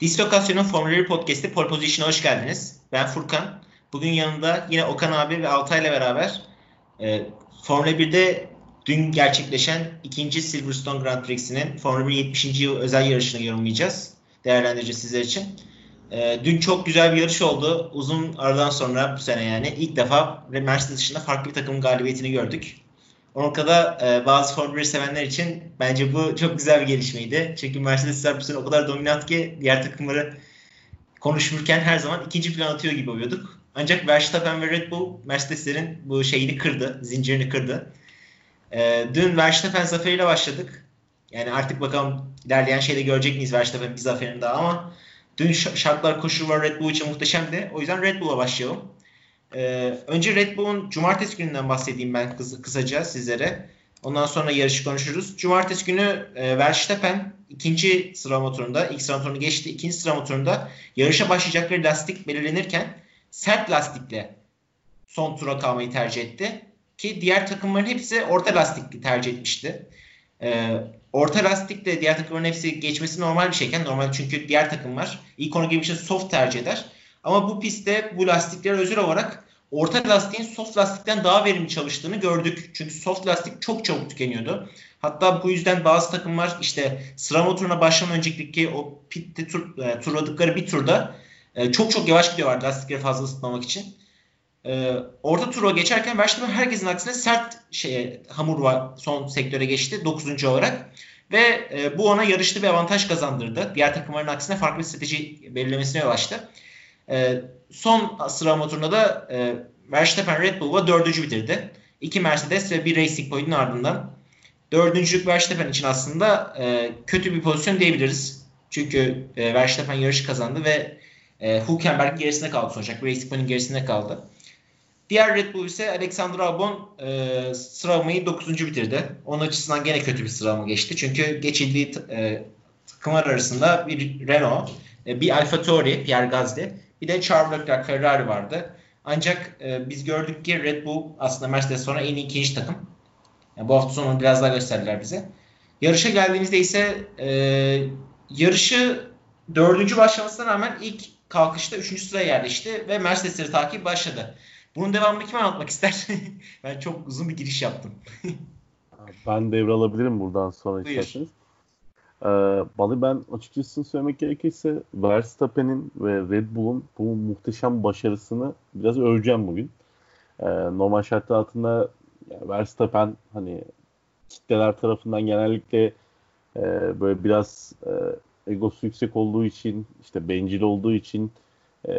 Dislokasyon'un Formula 1 Podcast'i Pole Position'a hoş geldiniz. Ben Furkan. Bugün yanında yine Okan abi ve Altay ile beraber e, Formula 1'de dün gerçekleşen ikinci Silverstone Grand Prix'sinin Formula 1 70. yıl özel yarışını yorumlayacağız. Değerlendireceğiz sizler için. E, dün çok güzel bir yarış oldu. Uzun aradan sonra bu sene yani ilk defa Mercedes dışında farklı bir takımın galibiyetini gördük. O noktada e, bazı Formula 1 sevenler için bence bu çok güzel bir gelişmeydi. Çünkü Mercedesler bu sene o kadar dominant ki diğer takımları konuşurken her zaman ikinci plan atıyor gibi oluyorduk. Ancak Verstappen ve Red Bull Mercedeslerin bu şeyini kırdı, zincirini kırdı. E, dün Verstappen zaferiyle başladık. Yani artık bakalım ilerleyen şeyde görecek miyiz Verstappen bir zaferini daha ama dün şartlar koşullar Red Bull için muhteşemdi. O yüzden Red Bull'a başlayalım. Ee, önce Red Bull'un cumartesi gününden bahsedeyim ben kıs- kısaca sizlere. Ondan sonra yarışı konuşuruz. Cumartesi günü e, Verstappen ikinci sıralama turunda, ilk sıralama turunu geçti. İkinci sıralama turunda yarışa başlayacakları lastik belirlenirken sert lastikle son tura kalmayı tercih etti. Ki diğer takımların hepsi orta lastikli tercih etmişti. Ee, orta lastikle diğer takımların hepsi geçmesi normal bir şeyken normal çünkü diğer takımlar ilk onu gibi bir şey soft tercih eder. Ama bu pistte bu lastikler özel olarak orta lastiğin soft lastikten daha verimli çalıştığını gördük. Çünkü soft lastik çok çabuk tükeniyordu. Hatta bu yüzden bazı takımlar işte sıra turuna başlamadan önceki o pitte tur, e, turladıkları bir turda e, çok çok yavaş gidiyorlar lastikleri fazla ısıtmamak için. E, orta tura geçerken Verstappen herkesin aksine sert şeye hamur var son sektöre geçti 9. olarak. Ve e, bu ona yarışta bir avantaj kazandırdı. Diğer takımların aksine farklı bir strateji belirlemesine yol açtı. E, son sıralama turunda da e, Verstappen Red Bull'la dördüncü bitirdi. İki Mercedes ve bir Racing Point'in ardından. Dördüncülük Verstappen için aslında e, kötü bir pozisyon diyebiliriz. Çünkü e, Verstappen yarışı kazandı ve e, Hülkenberg gerisinde kaldı sonuçta. Racing Point'in gerisinde kaldı. Diğer Red Bull ise Alexander Albon e, sıralamayı 9. bitirdi. Onun açısından gene kötü bir sıralama geçti. Çünkü geçildiği e, takımlar arasında bir Renault, e, bir Alfa Tauri, Pierre Gasly bir de Charles Leclerc Ferrari vardı. Ancak e, biz gördük ki Red Bull aslında Mercedes sonra en iyi ikinci takım. Yani bu hafta sonu biraz daha gösterdiler bize. Yarışa geldiğimizde ise e, yarışı dördüncü başlamasına rağmen ilk kalkışta üçüncü sıraya yerleşti ve Mercedes'leri takip başladı. Bunun devamını kim anlatmak ister? ben çok uzun bir giriş yaptım. ben devralabilirim buradan sonra isterseniz. Ee, Balı ben açıkçası söylemek gerekirse Verstappen'in ve Red Bull'un bu muhteşem başarısını biraz öveceğim bugün. Ee, normal şartlar altında yani Verstappen hani kitleler tarafından genellikle e, böyle biraz e, egosu yüksek olduğu için işte bencil olduğu için e,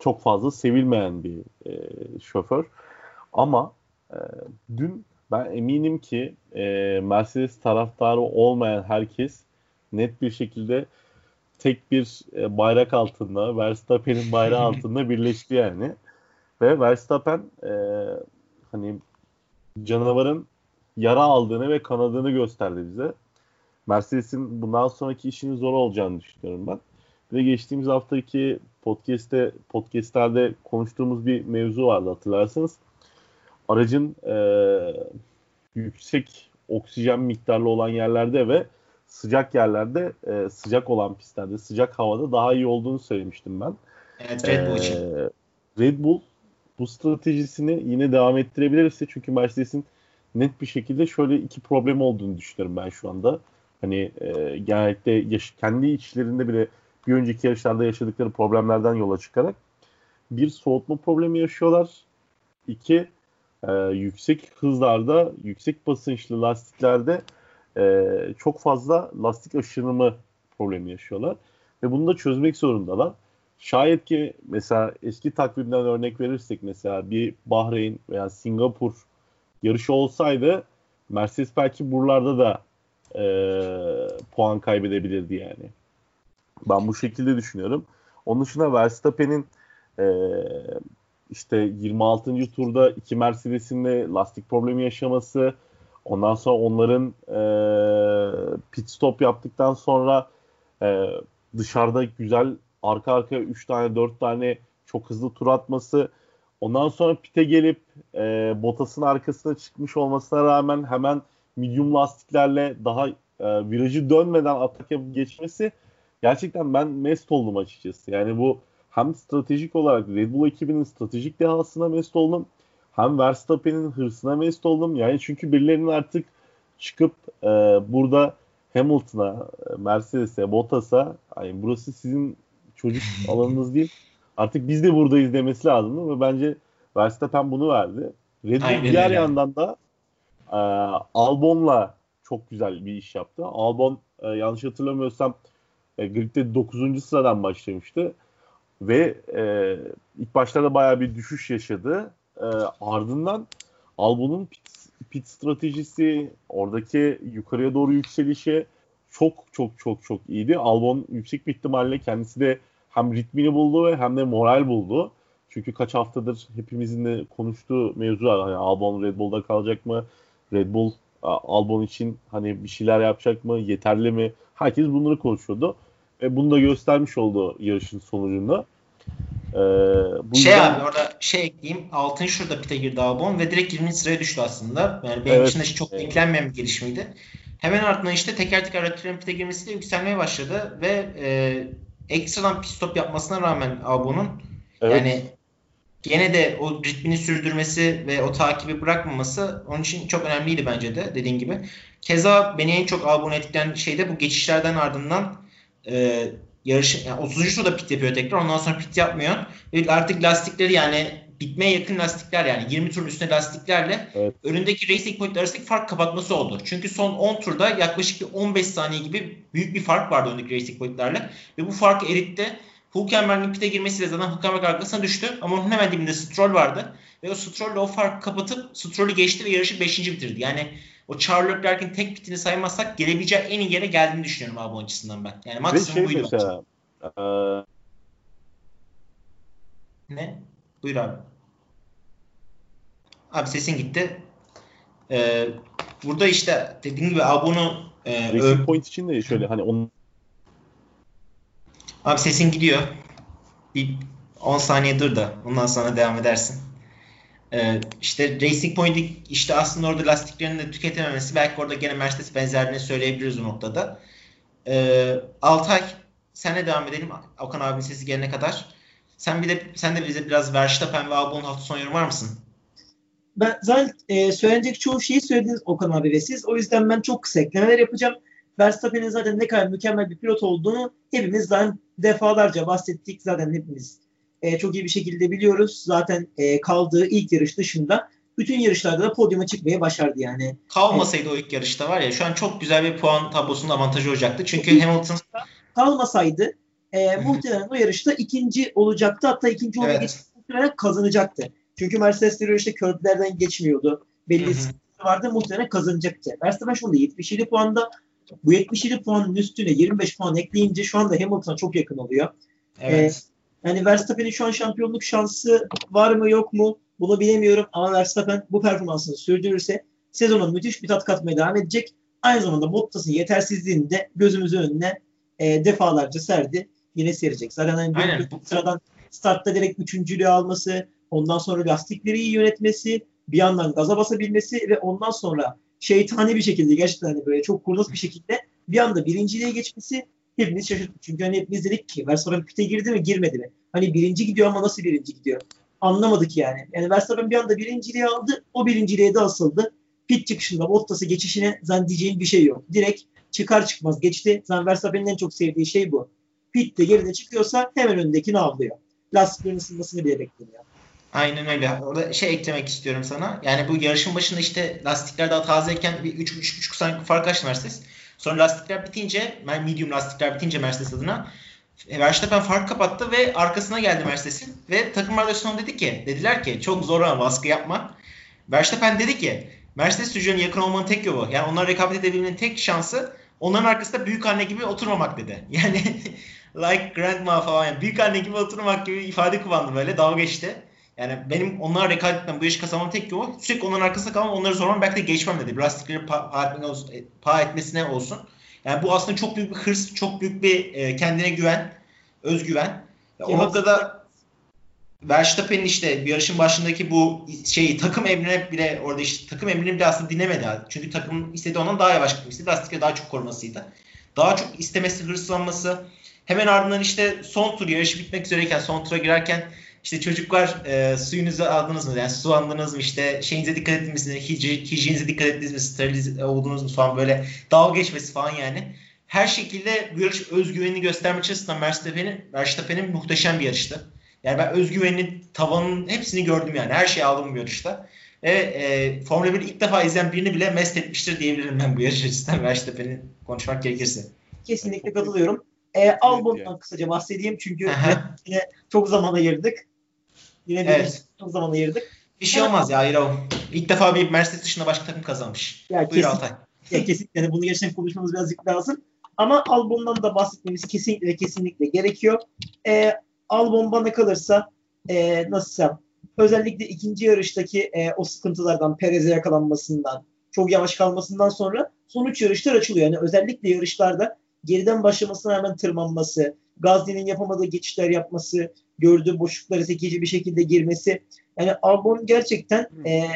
çok fazla sevilmeyen bir e, şoför. Ama e, dün ben eminim ki e, Mercedes taraftarı olmayan herkes net bir şekilde tek bir e, bayrak altında, Verstappen'in bayrağı altında birleşti yani. Ve Verstappen e, hani canavarın yara aldığını ve kanadını gösterdi bize. Mercedes'in bundan sonraki işinin zor olacağını düşünüyorum ben. Ve geçtiğimiz haftaki podcast'te podcast'lerde konuştuğumuz bir mevzu vardı hatırlarsanız aracın e, yüksek oksijen miktarlı olan yerlerde ve sıcak yerlerde e, sıcak olan pistlerde sıcak havada daha iyi olduğunu söylemiştim ben. Evet Red Bull için. E, Red Bull bu stratejisini yine devam ettirebilirse çünkü Mercedes'in net bir şekilde şöyle iki problem olduğunu düşünüyorum ben şu anda. Hani e, genellikle yaş- kendi içlerinde bile bir önceki yarışlarda yaşadıkları problemlerden yola çıkarak bir soğutma problemi yaşıyorlar. İki e, yüksek hızlarda, yüksek basınçlı lastiklerde e, çok fazla lastik aşınımı problemi yaşıyorlar. Ve bunu da çözmek zorundalar. Şayet ki mesela eski takvimden örnek verirsek mesela bir Bahreyn veya Singapur yarışı olsaydı Mercedes belki buralarda da e, puan kaybedebilirdi yani. Ben bu şekilde düşünüyorum. Onun dışında Verstappen'in e, işte 26. turda iki Mercedes'in de lastik problemi yaşaması, ondan sonra onların e, pit stop yaptıktan sonra e, dışarıda güzel arka arkaya 3 tane 4 tane çok hızlı tur atması, ondan sonra pite gelip e, Bottas'ın arkasına çıkmış olmasına rağmen hemen medium lastiklerle daha e, virajı dönmeden atak yapıp geçmesi gerçekten ben mest oldum açıkçası. Yani bu hem stratejik olarak Red Bull ekibinin stratejik dehasına mest oldum. Hem Verstappen'in hırsına mest oldum. Yani çünkü birilerinin artık çıkıp e, burada Hamilton'a, Mercedes'e, Bottas'a yani burası sizin çocuk alanınız değil. Artık biz de buradayız demesi lazımdı ve bence Verstappen bunu verdi. Red Bull Aynen diğer öyle. yandan da e, Albon'la çok güzel bir iş yaptı. Albon e, yanlış hatırlamıyorsam e, gridde 9. sıradan başlamıştı. Ve e, ilk başlarda bayağı bir düşüş yaşadı. E, ardından Albon'un pit, pit stratejisi, oradaki yukarıya doğru yükselişi çok çok çok çok iyiydi. Albon yüksek bir ihtimalle kendisi de hem ritmini buldu ve hem de moral buldu. Çünkü kaç haftadır hepimizin de konuştuğu mevzu var. Hani Albon Red Bull'da kalacak mı? Red Bull Albon için hani bir şeyler yapacak mı? Yeterli mi? Herkes bunları konuşuyordu. Ve bunu da göstermiş oldu yarışın sonucunda. Ee, bu şey yüzden... abi orada şey ekleyeyim. Altın şurada pite girdi Albon ve direkt 20. sıraya düştü aslında. Yani benim evet. için de çok evet. beklenmeyen bir gelişmeydi. Hemen ardından işte teker teker rakiplerin pite girmesiyle yükselmeye başladı ve e, ekstradan pit stop yapmasına rağmen Albon'un evet. yani gene de o ritmini sürdürmesi ve o takibi bırakmaması onun için çok önemliydi bence de dediğin gibi. Keza beni en çok Albon etkileyen şey de bu geçişlerden ardından e, yarış yani 30. turda pit yapıyor tekrar. Ondan sonra pit yapmıyor. Ve artık lastikleri yani bitmeye yakın lastikler yani 20 turun üstüne lastiklerle evet. önündeki Racing Point arasındaki fark kapatması oldu. Çünkü son 10 turda yaklaşık bir 15 saniye gibi büyük bir fark vardı öndeki Racing Point'lerle ve bu farkı eritti. Hülkenberg'in pite girmesiyle zaten Hülkenberg arkasına düştü ama onun hemen dibinde Stroll vardı ve o Stroll'le o farkı kapatıp Stroll'ü geçti ve yarışı 5. bitirdi. Yani o Charles Leclerc'in tek pitini saymazsak gelebileceği en iyi yere geldiğini düşünüyorum abi açısından ben. Yani maksimum şey buydu mesela, e... Ne? Buyur abi. Abi sesin gitti. Ee, burada işte dediğim gibi abi bunu e, Racing Point için de şöyle hani onun Abi sesin gidiyor. Bir 10 saniye dur da ondan sonra devam edersin. Ee, işte Racing Point işte aslında orada lastiklerini de tüketememesi belki orada gene Mercedes benzerliğini söyleyebiliriz o noktada. Ee, Altay senle devam edelim Okan abinin sesi gelene kadar. Sen bir de sen de bize biraz Verstappen ve Albon hafta sonu yorum var mısın? Ben zaten e, söylenecek çoğu şeyi söylediniz Okan abi ve siz. O yüzden ben çok kısa eklemeler yapacağım. Verstappen'in zaten ne kadar mükemmel bir pilot olduğunu hepimiz zaten defalarca bahsettik. Zaten hepimiz e, çok iyi bir şekilde biliyoruz. Zaten e, kaldığı ilk yarış dışında bütün yarışlarda da podyuma çıkmayı başardı yani. Kalmasaydı o ilk yarışta var ya şu an çok güzel bir puan tablosunda avantajı olacaktı. Çünkü Hamilton kalmasaydı e, muhtemelen o yarışta ikinci olacaktı. Hatta ikinci olmayı evet. muhtemelen kazanacaktı. Çünkü Mercedes yarışta köprülerden geçmiyordu. Belli sıkıntı vardı muhtemelen kazanacaktı. Verstappen şu anda 77 puanda. Bu 77 puanın üstüne 25 puan ekleyince şu anda Hamilton'a çok yakın oluyor. Evet. Ee, yani Verstappen'in şu an şampiyonluk şansı var mı yok mu bunu bilemiyorum ama Verstappen bu performansını sürdürürse sezona müthiş bir tat katmaya devam edecek. Aynı zamanda Bottas'ın yetersizliğini de gözümüzün önüne e, defalarca serdi. Yine serecek. Zaten hani Aynen. sıradan startta direkt üçüncülüğü alması, ondan sonra lastikleri iyi yönetmesi, bir yandan gaza basabilmesi ve ondan sonra şeytani bir şekilde gerçekten hani böyle çok kurnaz bir şekilde bir anda birinciliğe geçmesi hepimiz şaşırttık. Çünkü hani hepimiz dedik ki Verstappen pite girdi mi girmedi mi? Hani birinci gidiyor ama nasıl birinci gidiyor? Anlamadık yani. Yani Verstappen bir anda birinciliği aldı. O birinciliğe de asıldı. Pit çıkışında Bottas'ı geçişine zannedeceğin bir şey yok. Direkt çıkar çıkmaz geçti. Zaten Verstappen'in en çok sevdiği şey bu. Pit'te geride çıkıyorsa hemen öndekini avlıyor. Lastiklerin ısınmasını bile beklemiyor. Aynen öyle. Orada şey eklemek istiyorum sana. Yani bu yarışın başında işte lastikler daha tazeyken bir 3-3,5 saniye fark açtı Mercedes. Sonra lastikler bitince, medium lastikler bitince Mercedes adına e, Verstappen fark kapattı ve arkasına geldi Mercedes'in. Ve takım arkadaşlarına dedi ki, dediler ki çok zor ama baskı yapma. Verstappen dedi ki Mercedes sürücülerine yakın olmanın tek yolu. Yani onlar rekabet edebilmenin tek şansı onların arkasında büyük anne gibi oturmamak dedi. Yani like grandma falan yani büyük anne gibi oturmak gibi ifade kullandı böyle dalga geçti. Yani benim onlara rekabet etmem, bu işi kazanmam tek yolu sürekli onların arkasında kalmam, onları zorlamam belki de geçmem dedi. Lastikleri pa, e, pa etmesine olsun. Yani bu aslında çok büyük bir hırs, çok büyük bir e, kendine güven, özgüven. O noktada Verstappen'in işte bir yarışın başındaki bu şeyi takım emrine bile orada işte takım emrini bile aslında dinlemedi. Çünkü takım istedi ondan daha yavaş gitmek istedi. Lastikleri daha çok korumasıydı. Daha çok istemesi, hırslanması, Hemen ardından işte son tur yarış bitmek üzereyken son tura girerken işte çocuklar e, suyunuzu aldınız mı? Yani su aldınız mı? İşte şeyinize dikkat ettiniz mi? Hijyenize dikkat ettiniz mi? Steriliz oldunuz mu falan böyle dalga geçmesi falan yani. Her şekilde bu yarış özgüvenini göstermek açısından Verstappen'in Verstappen'in muhteşem bir yarıştı. Yani ben özgüvenin tavanın hepsini gördüm yani. Her şeyi aldım bu yarışta. Ve e, Formula 1 ilk defa izleyen birini bile mest etmiştir diyebilirim ben bu yarış açısından Verstappen'i konuşmak gerekirse. Kesinlikle katılıyorum. E, Albon'dan yani. kısaca bahsedeyim çünkü yine çok zaman ayırdık. Yine evet. çok zaman ayırdık. Bir şey olmaz ya hayır o. İlk defa bir Mercedes dışında başka takım kazanmış. Ya Buyur kesin, Altay. Ya kesinlikle yani bunu gerçekten konuşmamız birazcık lazım. Ama Albon'dan da bahsetmemiz kesinlikle kesinlikle gerekiyor. E, Albon bana kalırsa e, nasıl özellikle ikinci yarıştaki e, o sıkıntılardan, Perez'e yakalanmasından, çok yavaş kalmasından sonra sonuç yarışlar açılıyor. Yani özellikle yarışlarda geriden başlamasına hemen tırmanması, Gazli'nin yapamadığı geçişler yapması, gördüğü boşlukları zekice bir şekilde girmesi. Yani Albon gerçekten e,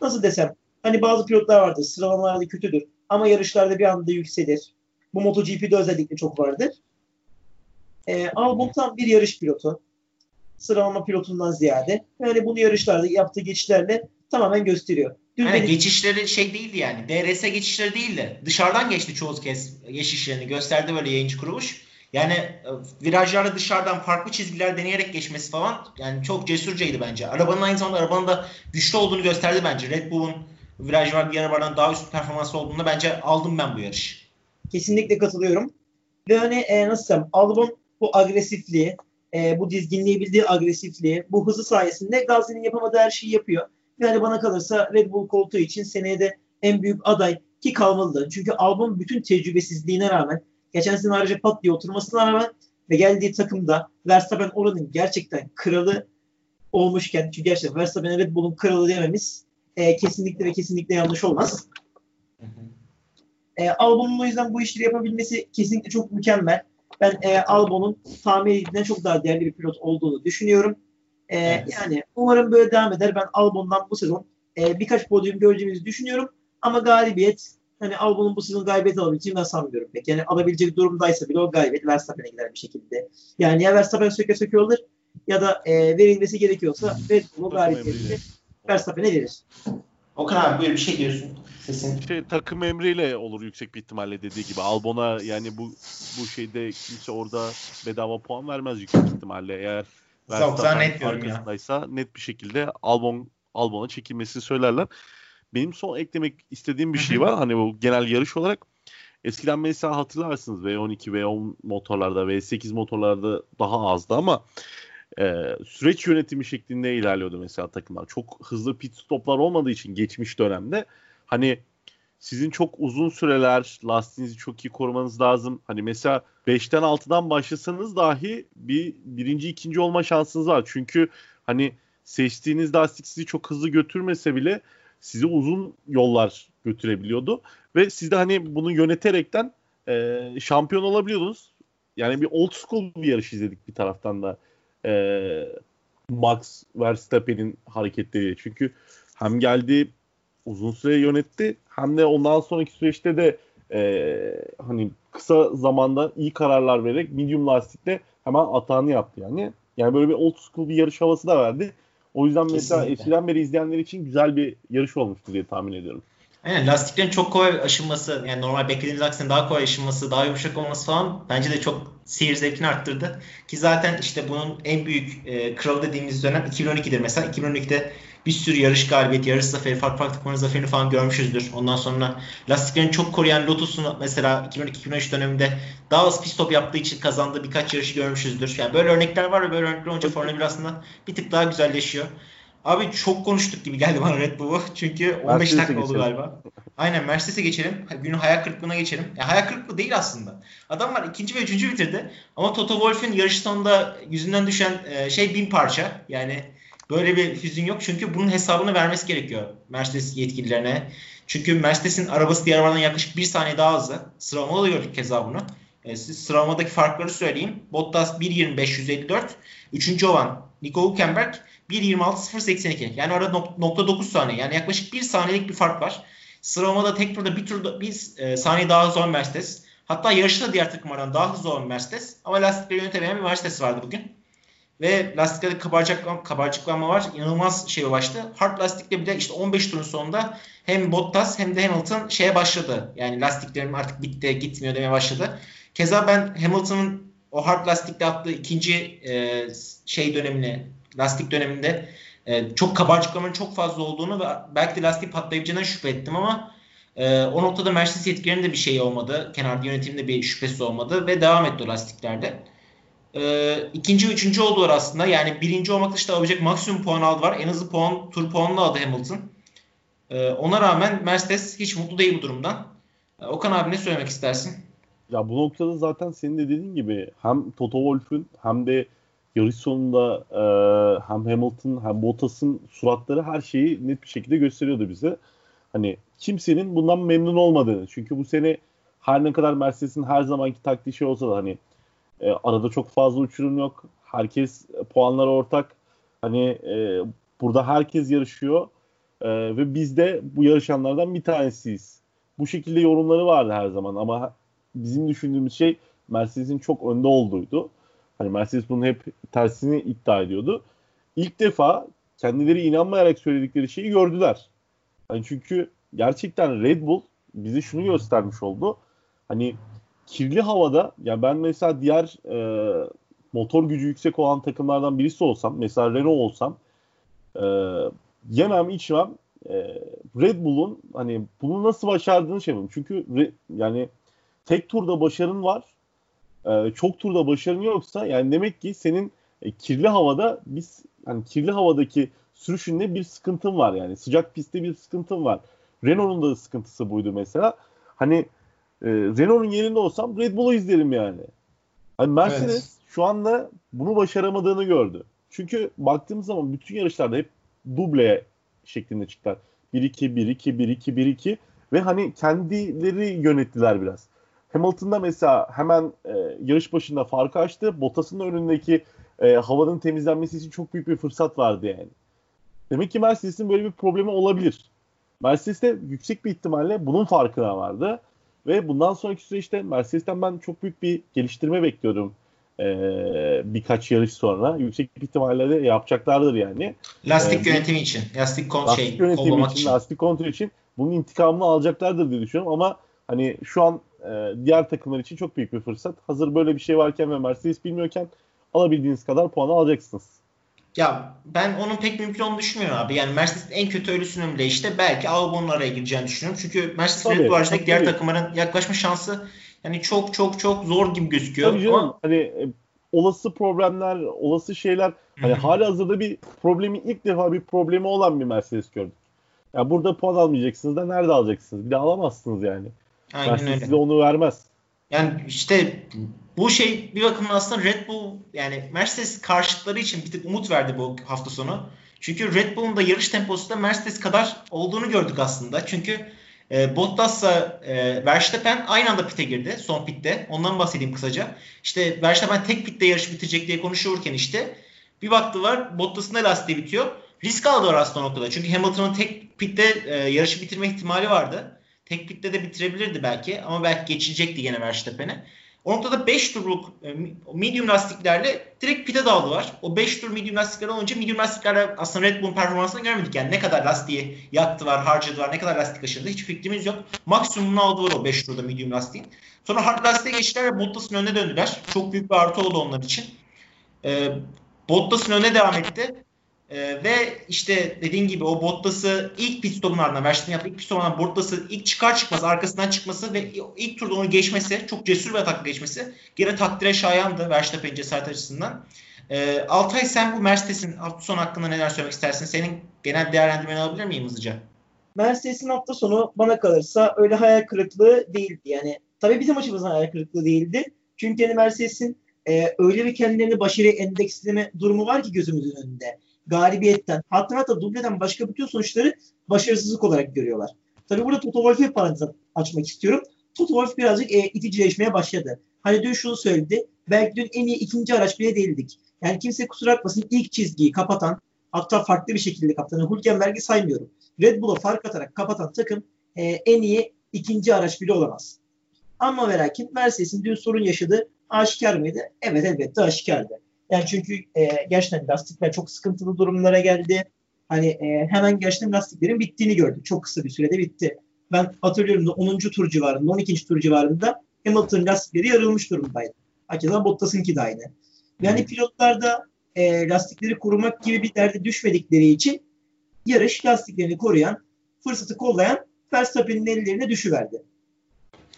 nasıl desem hani bazı pilotlar vardır sıralamalarda kötüdür ama yarışlarda bir anda yükselir. Bu MotoGP'de özellikle çok vardır. E, Albon tam bir yarış pilotu. Sıralama pilotundan ziyade. Yani bunu yarışlarda yaptığı geçişlerle tamamen gösteriyor. Dün yani geçişleri şey değildi yani. DRS geçişleri değildi. Dışarıdan geçti çoğu kez geçişlerini. Gösterdi böyle yayıncı kuruluş. Yani e, virajlarda dışarıdan farklı çizgiler deneyerek geçmesi falan yani çok cesurcaydı bence. Arabanın aynı zamanda arabanın da güçlü olduğunu gösterdi bence. Red Bull'un viraj var diğer arabadan daha üst performansı olduğunu bence aldım ben bu yarış. Kesinlikle katılıyorum. Ve hani e, nasıl desem Albon bu agresifliği, e, bu dizginliği bildiği agresifliği, bu hızı sayesinde Gazi'nin yapamadığı her şeyi yapıyor. Yani bana kalırsa Red Bull koltuğu için seneye de en büyük aday ki kalmalı. Çünkü Albon bütün tecrübesizliğine rağmen geçen sene ayrıca pat diye oturmasına rağmen ve geldiği takımda Verstappen oranın gerçekten kralı olmuşken çünkü gerçekten Verstappen'e Red Bull'un kralı dememiz e, kesinlikle ve kesinlikle yanlış olmaz. E, Albon'un o yüzden bu işleri yapabilmesi kesinlikle çok mükemmel. Ben e, Albon'un tahmin edildiğinden çok daha değerli bir pilot olduğunu düşünüyorum. E, evet. Yani umarım böyle devam eder. Ben Albon'dan bu sezon e, birkaç podyum göreceğimizi düşünüyorum. Ama galibiyet hani Albon'un bu sezon galibiyet alabileceğini ben sanmıyorum pek. Yani alabilecek durumdaysa bile o galibiyet Verstappen'e gider bir şekilde. Yani ya Verstappen söke söke olur ya da e, verilmesi gerekiyorsa Red Bull galibiyetini Verstappen'e verir. Okan abi buyur bir şey diyorsun. Sesin. Şey, takım emriyle olur yüksek bir ihtimalle dediği gibi. Albon'a yani bu bu şeyde kimse orada bedava puan vermez yüksek ihtimalle. Eğer Verstappen arkasındaysa ya. net bir şekilde Albon Albon'a çekilmesini söylerler. Benim son eklemek istediğim bir şey var. Hani bu genel yarış olarak eskiden mesela hatırlarsınız V12, V10 motorlarda, V8 motorlarda daha azdı ama e, süreç yönetimi şeklinde ilerliyordu mesela takımlar. Çok hızlı pit stoplar olmadığı için geçmiş dönemde hani sizin çok uzun süreler lastiğinizi çok iyi korumanız lazım. Hani mesela 5'ten 6'dan başlasanız dahi bir birinci ikinci olma şansınız var. Çünkü hani seçtiğiniz lastik sizi çok hızlı götürmese bile sizi uzun yollar götürebiliyordu. Ve siz de hani bunu yöneterekten e, şampiyon olabiliyordunuz. Yani bir old school bir yarış izledik bir taraftan da e, Max Verstappen'in hareketleri. Çünkü hem geldi uzun süre yönetti hem de ondan sonraki süreçte de e, hani kısa zamanda iyi kararlar vererek medium lastikle hemen atağını yaptı yani. Yani böyle bir old school bir yarış havası da verdi. O yüzden mesela Kesinlikle. eskiden beri izleyenler için güzel bir yarış olmuştu diye tahmin ediyorum. Aynen lastiklerin çok kolay aşınması yani normal beklediğimiz aksine daha kolay aşınması, daha yumuşak olması falan bence de çok seyir zevkini arttırdı. Ki zaten işte bunun en büyük e, kralı dediğimiz dönem 2012'dir mesela. 2012'de bir sürü yarış galibiyeti, yarış zaferi, farklı farklı takımların zaferini falan görmüşüzdür. Ondan sonra lastiklerini çok koruyan Lotus'un mesela 2012-2013 döneminde daha az pit stop yaptığı için kazandığı birkaç yarışı görmüşüzdür. Yani böyle örnekler var ve böyle örnekler olunca Formula 1 aslında bir tık daha güzelleşiyor. Abi çok konuştuk gibi geldi bana Red Bull'u. Çünkü 15 dakika oldu galiba. Aynen Mercedes'e geçelim. Günün hayal kırıklığına geçelim. Ya hayal kırıklığı değil aslında. Adamlar ikinci ve üçüncü bitirdi. Ama Toto Wolff'ün yarış sonunda yüzünden düşen e, şey bin parça. Yani böyle bir hüzün yok. Çünkü bunun hesabını vermesi gerekiyor Mercedes yetkililerine. Çünkü Mercedes'in arabası diğer arabadan yaklaşık bir saniye daha hızlı. Sıralamada da gördük keza bunu. E, siz sıralamadaki farkları söyleyeyim. Bottas 1.25.154. Üçüncü olan Nico Hülkenberg 1.26.082. Yani arada nokta 9 saniye. Yani yaklaşık 1 saniyelik bir fark var. Sıralamada tek turda bir turda bir e, saniye daha hızlı olan Mercedes. Hatta yarışta diğer takımlardan daha hızlı olan Mercedes. Ama lastikleri yönetemeyen bir Mercedes vardı bugün. Ve lastiklerde kabarcıklanma, kabarcıklanma var. İnanılmaz şey ulaştı. Hard lastikle bir de işte 15 turun sonunda hem Bottas hem de Hamilton şeye başladı. Yani lastiklerim artık bitti gitmiyor demeye başladı. Keza ben Hamilton'ın o hard lastikle attığı ikinci e, şey dönemini lastik döneminde e, çok kabarcıklamanın çok fazla olduğunu ve belki de lastik patlayabileceğinden şüphe ettim ama e, o noktada Mercedes yetkililerinin de bir şey olmadı. Kenarda yönetimde bir şüphesi olmadı ve devam etti o lastiklerde. E, ikinci üçüncü oldular aslında. Yani birinci olmak dışında alabilecek maksimum puan aldılar. En hızlı puan, tur puanını aldı Hamilton. E, ona rağmen Mercedes hiç mutlu değil bu durumdan. E, Okan abi ne söylemek istersin? Ya bu noktada zaten senin de dediğin gibi hem Toto Wolff'ün hem de yarış sonunda e, hem Hamilton hem Bottas'ın suratları her şeyi net bir şekilde gösteriyordu bize. Hani kimsenin bundan memnun olmadığını. Çünkü bu sene her ne kadar Mercedes'in her zamanki taktiği şey olsa da hani e, arada çok fazla uçurum yok. Herkes e, puanlar ortak. Hani e, burada herkes yarışıyor. E, ve biz de bu yarışanlardan bir tanesiyiz. Bu şekilde yorumları vardı her zaman ama bizim düşündüğümüz şey Mercedes'in çok önde olduğuydu. Hani Mercedes bunun hep tersini iddia ediyordu. İlk defa kendileri inanmayarak söyledikleri şeyi gördüler. Hani çünkü gerçekten Red Bull bize şunu göstermiş oldu. Hani kirli havada ya ben mesela diğer e, motor gücü yüksek olan takımlardan birisi olsam mesela Renault olsam e, yemem içmem e, Red Bull'un hani bunu nasıl başardığını şey yapayım. Çünkü re, yani tek turda başarın var. E, çok turda başarın yoksa yani demek ki senin e, kirli havada biz hani kirli havadaki sürüşünde bir sıkıntın var yani. Sıcak pistte bir sıkıntın var. Renault'un da sıkıntısı buydu mesela. Hani e, Renault'un yerinde olsam Red Bull'u izlerim yani. Hani Mercedes evet. şu anda bunu başaramadığını gördü. Çünkü baktığımız zaman bütün yarışlarda hep duble şeklinde çıktılar. 1-2, 1-2, 1-2, 1-2 ve hani kendileri yönettiler biraz. Hamilton'da mesela hemen e, yarış başında farkı açtı. Bottas'ın önündeki e, havanın temizlenmesi için çok büyük bir fırsat vardı yani. Demek ki Mercedes'in böyle bir problemi olabilir. Mercedes de yüksek bir ihtimalle bunun farkına vardı. Ve bundan sonraki süreçte Mercedes'ten ben çok büyük bir geliştirme bekliyorum. Ee, birkaç yarış sonra. Yüksek ihtimalle de yapacaklardır yani. Lastik ee, yönetimi için. Lastik, kon lastik şey, yönetimi için, için. Lastik kontrol için. Bunun intikamını alacaklardır diye düşünüyorum. Ama hani şu an e, diğer takımlar için çok büyük bir fırsat. Hazır böyle bir şey varken ve Mercedes bilmiyorken alabildiğiniz kadar puan alacaksınız. Ya ben onun pek mümkün olduğunu düşünmüyorum abi. Yani Mercedes en kötü ölüsünün bile işte belki Albon'un araya gireceğini düşünüyorum. Çünkü Mercedes Red Bull arasındaki diğer takımların yaklaşma şansı yani çok çok çok zor gibi gözüküyor. Tabii canım. Ama... Hani e, olası problemler, olası şeyler hani hali hazırda bir problemi ilk defa bir problemi olan bir Mercedes gördük. Ya yani burada puan almayacaksınız da nerede alacaksınız? Bir de alamazsınız yani. Aynen Mercedes öyle. size onu vermez. Yani işte bu şey bir bakımdan aslında Red Bull yani Mercedes karşıtları için bir tık umut verdi bu hafta sonu. Çünkü Red Bull'un da yarış temposu da Mercedes kadar olduğunu gördük aslında. Çünkü e, Bottas'la e, Verstappen aynı anda pite girdi son pitte. Ondan bahsedeyim kısaca. İşte Verstappen tek pitte yarış bitirecek diye konuşurken işte bir baktılar Bottas'ın da lastiği bitiyor. Risk aldılar aslında o noktada. Çünkü Hamilton'ın tek pitte e, yarışı bitirme ihtimali vardı. Tek pitte de bitirebilirdi belki ama belki geçilecekti yine Verstappen'e. O noktada 5 turluk e, medium lastiklerle direkt pite daldılar. O 5 tur medium lastikler olunca medium lastiklerle aslında Red Bull'un performansını görmedik. Yani ne kadar lastiği yaktılar, harcadılar, ne kadar lastik aşırdı hiç fikrimiz yok. Maksimumunu aldılar o 5 turda medium lastiğin. Sonra hard lastiğe geçtiler ve Bottas'ın önüne döndüler. Çok büyük bir artı oldu onlar için. Ee, Bottas'ın önüne devam etti. Ee, ve işte dediğin gibi o Bottas'ı ilk pit stopun ardından Verstappen'in yaptığı ilk pit stopun Bottas'ı ilk çıkar çıkmaz arkasından çıkması ve ilk turda onu geçmesi çok cesur bir atakla geçmesi gene takdire şayandı Verstappen'in cesaret açısından. Ee, Altay sen bu Mercedes'in hafta sonu hakkında neler söylemek istersin? Senin genel değerlendirmeni alabilir miyim hızlıca? Mercedes'in hafta sonu bana kalırsa öyle hayal kırıklığı değildi. Yani tabii bizim açımızdan hayal kırıklığı değildi. Çünkü yani Mercedes'in e, öyle bir kendilerini başarı endeksleme durumu var ki gözümüzün önünde galibiyetten hatta hatta dubleden başka bütün sonuçları başarısızlık olarak görüyorlar. Tabii burada Toto Wolff'e parantez açmak istiyorum. Toto Wolff birazcık e, iticileşmeye başladı. Hani dün şunu söyledi. Belki dün en iyi ikinci araç bile değildik. Yani kimse kusura bakmasın ilk çizgiyi kapatan hatta farklı bir şekilde kapatan Hülkenberg'i saymıyorum. Red Bull'a fark atarak kapatan takım e, en iyi ikinci araç bile olamaz. Ama ve lakin Mercedes'in dün sorun yaşadığı aşikar mıydı? Evet elbette aşikardı. Yani çünkü e, gerçekten lastikler çok sıkıntılı durumlara geldi. Hani e, hemen gerçekten lastiklerin bittiğini gördük. Çok kısa bir sürede bitti. Ben hatırlıyorum da 10. tur civarında, 12. tur civarında Hamilton lastikleri yarılmış durumdaydı. Hakeza Bottas'ınki de aynı. Yani pilotlarda e, lastikleri korumak gibi bir derde düşmedikleri için yarış lastiklerini koruyan, fırsatı kollayan Verstappen'in ellerine düşüverdi.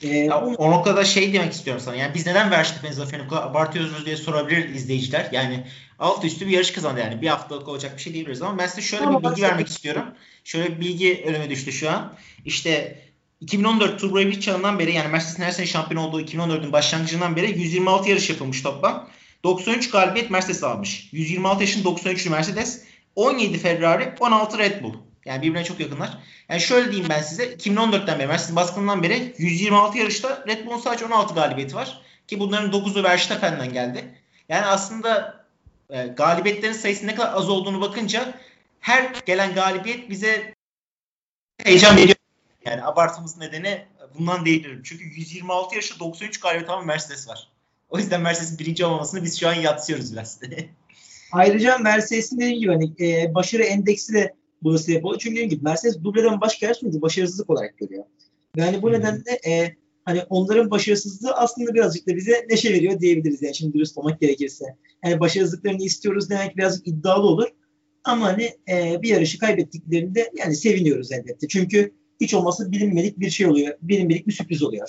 Ee, ya, o noktada şey demek istiyorum sana. Yani biz neden Verstappen'in zaferini bu kadar abartıyoruz diye sorabilir izleyiciler. Yani alt üstü bir yarış kazandı yani. Bir haftalık olacak bir şey diyebiliriz ama ben size şöyle bir bilgi vermek istiyorum. Şöyle bir bilgi önüme düştü şu an. İşte 2014 Turbo Bridge çağından beri yani Mercedes'in her sene şampiyon olduğu 2014'ün başlangıcından beri 126 yarış yapılmış toplam. 93 galibiyet Mercedes almış. 126 yaşın 93'lü Mercedes. 17 Ferrari, 16 Red Bull. Yani birbirine çok yakınlar. Yani şöyle diyeyim ben size. 2014'ten beri, Mercedes baskından beri 126 yarışta Red Bull'un sadece 16 galibiyeti var. Ki bunların 9'u Verstappen'den geldi. Yani aslında e, galibiyetlerin sayısı ne kadar az olduğunu bakınca her gelen galibiyet bize heyecan veriyor. Yani abartımız nedeni bundan diyebilirim. Çünkü 126 yarışta 93 galibiyet ama Mercedes var. O yüzden Mercedes'in birinci olmamasını biz şu an yatsıyoruz biraz. Ayrıca Mercedes'in dediğim gibi hani, e, başarı endeksi de buna sebep oluyor. Çünkü dediğim gibi Mercedes dubleden başka her sonucu başarısızlık olarak görüyor. Yani bu hmm. nedenle e, hani onların başarısızlığı aslında birazcık da bize neşe veriyor diyebiliriz. Yani şimdi dürüst olmak gerekirse. Yani başarısızlıklarını istiyoruz demek birazcık iddialı olur. Ama hani e, bir yarışı kaybettiklerinde yani seviniyoruz elbette. Çünkü hiç olmazsa bilinmedik bir şey oluyor. Bilinmedik bir sürpriz oluyor.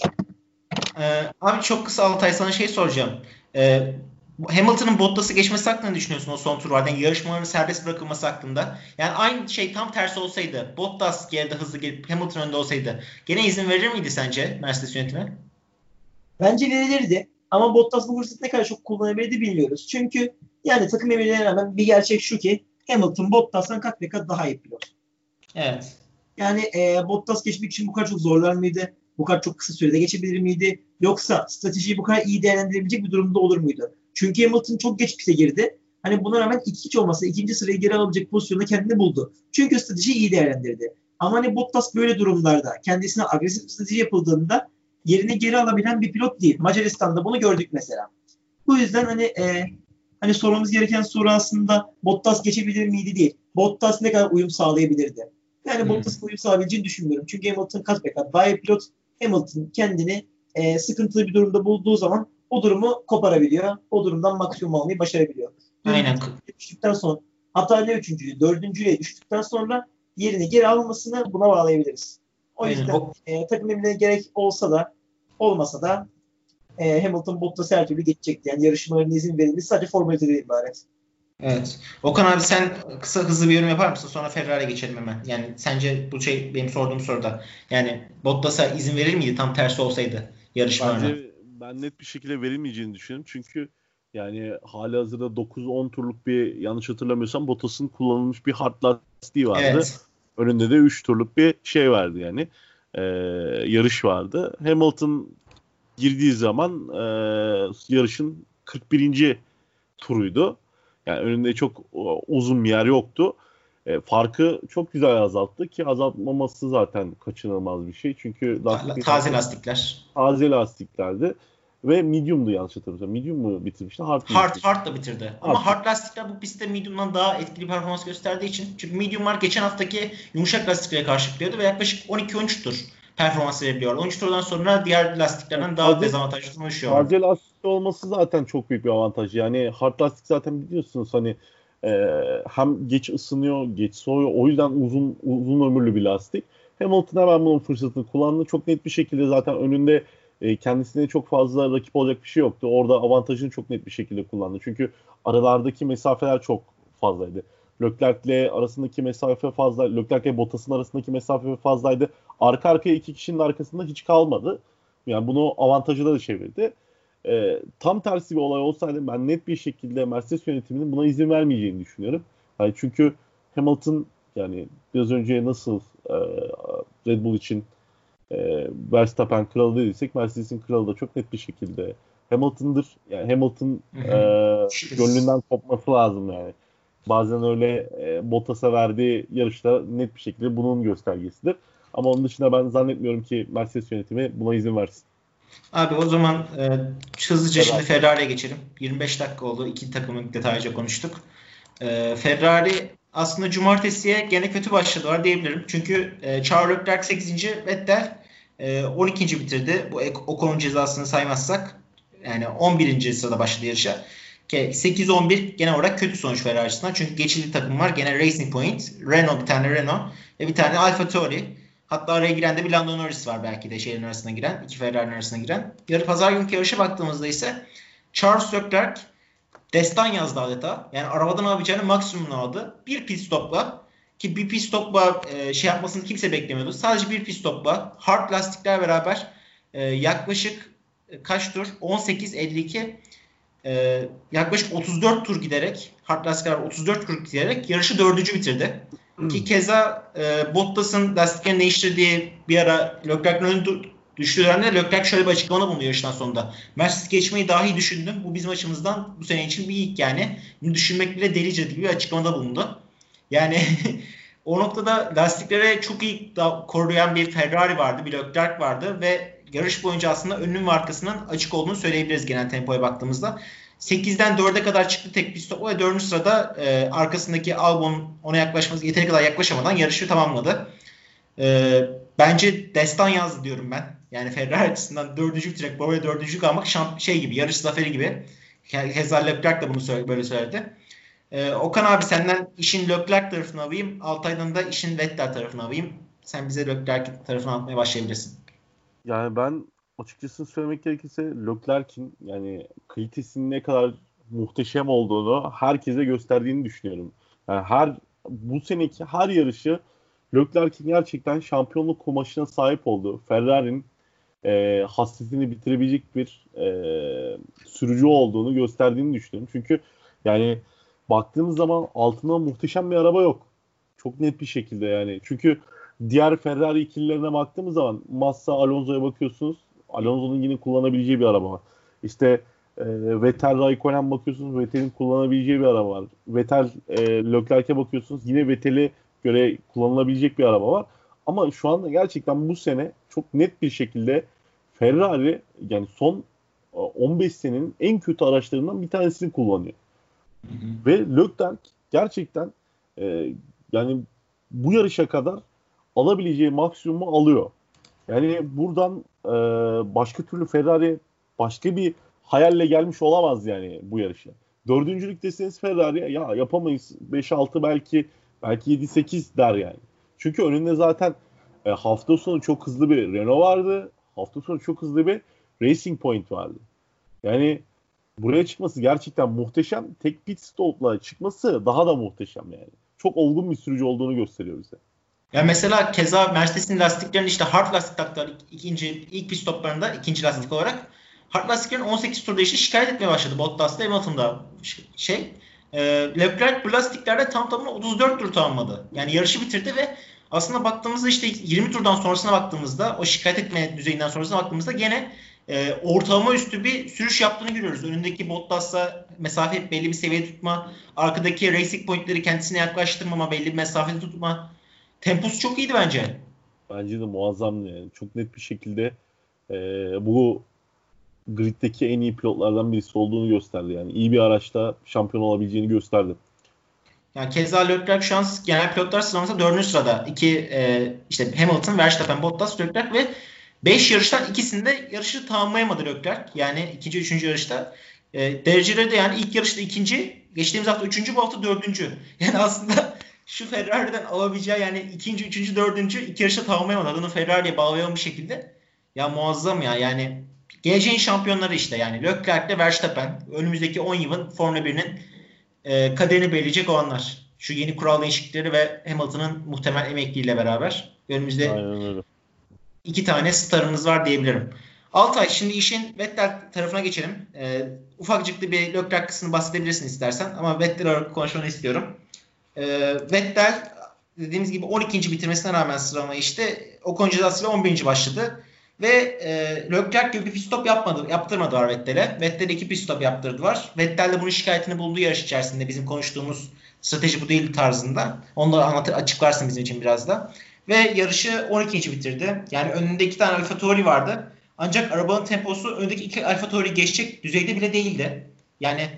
Ee, abi çok kısa Altay sana şey soracağım. Ee, Hamilton'ın Bottas'ı geçmesi hakkında ne düşünüyorsun o son turlardan? Yani yarışmaların serbest bırakılması hakkında. Yani aynı şey tam tersi olsaydı Bottas geride hızlı gelip Hamilton önde olsaydı gene izin verir miydi sence Mercedes yönetimi? Bence verilirdi. Ama Bottas bu fırsatı ne kadar çok kullanabildi bilmiyoruz. Çünkü yani takım emirlerine rağmen bir gerçek şu ki Hamilton Bottas'tan kat ve kat daha iyi pilot. Evet. Yani e, Bottas geçmek için bu kadar çok zorlar mıydı? Bu kadar çok kısa sürede geçebilir miydi? Yoksa stratejiyi bu kadar iyi değerlendirebilecek bir durumda olur muydu? Çünkü Hamilton çok geç pite girdi. Hani buna rağmen iki hiç olmasa ikinci sırayı geri alabilecek pozisyonda kendini buldu. Çünkü stratejiyi iyi değerlendirdi. Ama hani Bottas böyle durumlarda kendisine agresif strateji yapıldığında yerini geri alabilen bir pilot değil. Macaristan'da bunu gördük mesela. Bu yüzden hani e, hani sormamız gereken soru aslında Bottas geçebilir miydi değil. Bottas ne kadar uyum sağlayabilirdi. Yani hmm. Bottas'ın uyum sağlayabileceğini düşünmüyorum. Çünkü Hamilton kat be kat daha iyi pilot. Hamilton kendini e, sıkıntılı bir durumda bulduğu zaman o durumu koparabiliyor. O durumdan maksimum almayı başarabiliyor. Aynen. Düştükten sonra hatta ne üçüncüyü, dördüncüye düştükten sonra yerini geri almasını buna bağlayabiliriz. O Aynen. yüzden e, takım emrine gerek olsa da olmasa da e, Hamilton Bottas her türlü geçecekti. Yani yarışmaların izin verilmesi sadece formalite değil ibaret. Evet. Okan abi sen kısa hızlı bir yorum yapar mısın? Sonra Ferrari'ye geçelim hemen. Yani sence bu şey benim sorduğum soruda. Yani Bottas'a izin verir miydi tam tersi olsaydı yarışmalarına? Bence ben net bir şekilde verilmeyeceğini düşünüyorum. Çünkü yani hali hazırda 9-10 turluk bir yanlış hatırlamıyorsam Bottas'ın kullanılmış bir hard lastiği vardı. Evet. Önünde de 3 turluk bir şey vardı yani. Ee, yarış vardı. Hamilton girdiği zaman e, yarışın 41. turuydu. Yani önünde çok uzun bir yer yoktu. E, farkı çok güzel azalttı ki azaltmaması zaten kaçınılmaz bir şey. Çünkü lastik taze lastikler. Taze lastiklerdi. Ve medium'du yanlış hatırlamıyorsam. Medium mu bitirmişti? Hard, hard, hard da bitirdi. Hard. Ama hard lastikler bu pistte medium'dan daha etkili performans gösterdiği için. Çünkü medium'lar geçen haftaki yumuşak lastiklere karşı çıkıyordu ve yaklaşık 12-13 tur performans verebiliyor. 13 turdan sonra diğer lastiklerden daha taze, dezavantajlı sonuçuyor. Taze lastik olması zaten çok büyük bir avantaj. Yani hard lastik zaten biliyorsunuz hani e, hem geç ısınıyor, geç soğuyor. O yüzden uzun uzun ömürlü bir lastik. Hamilton hemen bunun fırsatını kullandı. Çok net bir şekilde zaten önünde e, kendisine çok fazla rakip olacak bir şey yoktu. Orada avantajını çok net bir şekilde kullandı. Çünkü aralardaki mesafeler çok fazlaydı. Leclerc'le arasındaki mesafe fazla. Leclerc Bottas'ın arasındaki mesafe fazlaydı. Arka arkaya iki kişinin arkasında hiç kalmadı. Yani bunu avantajı da çevirdi. E, tam tersi bir olay olsaydı ben net bir şekilde Mercedes yönetiminin buna izin vermeyeceğini düşünüyorum. Yani çünkü Hamilton yani biraz önce nasıl e, Red Bull için e, Verstappen kralı dediysek Mercedes'in kralı da çok net bir şekilde Hamilton'dır. Yani Hamilton e, gönlünden kopması lazım yani. Bazen öyle e, Bottas'a verdiği yarışta net bir şekilde bunun göstergesidir. Ama onun dışında ben zannetmiyorum ki Mercedes yönetimi buna izin versin. Abi o zaman e, hızlıca Ferrari. şimdi Ferrari'ye geçelim. 25 dakika oldu. İki takımı detaylıca konuştuk. E, Ferrari aslında cumartesiye gene kötü başladılar diyebilirim. Çünkü e, Charles Leclerc 8. Vettel e, 12. bitirdi. Bu Ocon'un cezasını saymazsak yani 11. sırada başladı yarışa. 8-11 genel olarak kötü sonuç Ferrari açısından. Çünkü geçici takım var. Gene Racing Point, Renault bir tane Renault ve bir tane Alfa Tauri. Hatta araya giren de bir Lando Norris var belki de şeylerin arasına giren. iki Ferrari'nin arasına giren. Yarı pazar günkü yarışa baktığımızda ise Charles Leclerc destan yazdı adeta. Yani arabadan yapacağını maksimumunu aldı. Bir pit stopla ki bir pit stopla e, şey yapmasını kimse beklemiyordu. Sadece bir pit stopla hard lastikler beraber e, yaklaşık e, kaç tur? 18-52 e, yaklaşık 34 tur giderek hard lastikler 34 tur giderek yarışı dördüncü bitirdi. Hmm. Ki keza e, Bottas'ın lastiklerini değiştirdiği bir ara Leclerc'in düştüğü dönemde Leclerc şöyle bir açıklama bulundu yarıştan sonunda. Mercedes geçmeyi dahi düşündüm. Bu bizim açımızdan bu sene için bir ilk yani. Bunu düşünmek bile delice gibi bir açıklamada bulundu. Yani o noktada lastiklere çok iyi koruyan bir Ferrari vardı, bir Leclerc vardı ve yarış boyunca aslında önünün ve arkasının açık olduğunu söyleyebiliriz genel tempoya baktığımızda. 8'den 4'e kadar çıktı tek pist topu ve 4. sırada e, arkasındaki Albon ona yaklaşması yeteri kadar yaklaşamadan yarışı tamamladı. E, bence destan yazdı diyorum ben. Yani Ferrari açısından 4. bitirerek babaya 4. kalmak şamp şey gibi yarış zaferi gibi. Keza Leclerc de bunu söyle, böyle söyledi. E, Okan abi senden işin Leclerc tarafını alayım. Altay'dan da işin Vettel tarafını alayım. Sen bize Leclerc tarafını anlatmaya başlayabilirsin. Yani ben açıkçası söylemek gerekirse Leclerc'in yani kalitesinin ne kadar muhteşem olduğunu herkese gösterdiğini düşünüyorum. Yani her bu seneki her yarışı Leclerc'in gerçekten şampiyonluk kumaşına sahip olduğu, Ferrari'nin e, hasretini bitirebilecek bir e, sürücü olduğunu gösterdiğini düşünüyorum. Çünkü yani baktığımız zaman altında muhteşem bir araba yok. Çok net bir şekilde yani. Çünkü diğer Ferrari ikililerine baktığımız zaman Massa, Alonso'ya bakıyorsunuz. Alonso'nun yine kullanabileceği bir araba var. İşte e, Vettel Raikkonen bakıyorsunuz Vettel'in kullanabileceği bir araba var. Vettel e, Leclerc'e bakıyorsunuz yine Vettel'e göre kullanılabilecek bir araba var. Ama şu anda gerçekten bu sene çok net bir şekilde Ferrari yani son 15 e, senenin en kötü araçlarından bir tanesini kullanıyor. Ve Leclerc gerçekten e, yani bu yarışa kadar alabileceği maksimumu alıyor. Yani buradan e, başka türlü Ferrari başka bir hayalle gelmiş olamaz yani bu yarışa. Dördüncülük deseniz Ferrari ya yapamayız 5-6 belki belki 7-8 der yani. Çünkü önünde zaten e, hafta sonu çok hızlı bir Renault vardı. Hafta sonu çok hızlı bir Racing Point vardı. Yani buraya çıkması gerçekten muhteşem. Tek pit stop'la çıkması daha da muhteşem yani. Çok olgun bir sürücü olduğunu gösteriyor bize. Ya mesela keza Mercedes'in lastiklerini işte hard lastik taktılar ikinci ilk pit stoplarında ikinci lastik olarak. Hard lastiklerin 18 turda işte şikayet etmeye başladı Bottas'ta Hamilton'da şey. E, Leclerc bu lastiklerde tam tamına 34 tur tamamladı. Yani yarışı bitirdi ve aslında baktığımızda işte 20 turdan sonrasına baktığımızda o şikayet etme düzeyinden sonrasına baktığımızda gene e, ortalama üstü bir sürüş yaptığını görüyoruz. Önündeki Bottas'la mesafe belli bir seviyede tutma, arkadaki racing pointleri kendisine yaklaştırmama, belli bir mesafede tutma. Temposu çok iyiydi bence. Bence de muazzamdı yani. Çok net bir şekilde e, bu griddeki en iyi pilotlardan birisi olduğunu gösterdi. Yani iyi bir araçta şampiyon olabileceğini gösterdi. Yani keza Leclerc şu an genel pilotlar sıralamasında 4. sırada. İki e, işte Hamilton, Verstappen, Bottas, Leclerc ve 5 yarıştan ikisinde yarışı tamamlayamadı Leclerc. Yani ikinci, üçüncü yarışta. E, dereceleri de yani ilk yarışta ikinci, geçtiğimiz hafta üçüncü, bu hafta dördüncü. Yani aslında şu Ferrari'den alabileceği yani ikinci, üçüncü, dördüncü iki yarışta tamamlayamadı. Adını Ferrari'ye bağlayalım bir şekilde. Ya muazzam ya yani geleceğin şampiyonları işte yani Leclerc ile Verstappen önümüzdeki 10 yılın Formula 1'inin e, kaderini belirleyecek olanlar. Şu yeni kural değişiklikleri ve Hamilton'ın muhtemel emekliyle beraber önümüzde iki tane starımız var diyebilirim. Altay şimdi işin Vettel tarafına geçelim. E, ufakcık bir Leclerc kısmını bahsedebilirsin istersen ama Vettel olarak konuşmanı istiyorum. E, Vettel dediğimiz gibi 12. bitirmesine rağmen sıralama işte Ocon cezasıyla 11. başladı. Ve e, Leclerc gibi bir pit stop yapmadı, yaptırmadılar Vettel'e. Vettel'e iki pit stop yaptırdılar. Vettel de bunun şikayetini bulduğu yarış içerisinde bizim konuştuğumuz strateji bu değil tarzında. Onu da anlatır, açıklarsın bizim için biraz da. Ve yarışı 12. bitirdi. Yani önünde iki tane Alfa Tauri vardı. Ancak arabanın temposu öndeki iki Alfa Tauri geçecek düzeyde bile değildi. Yani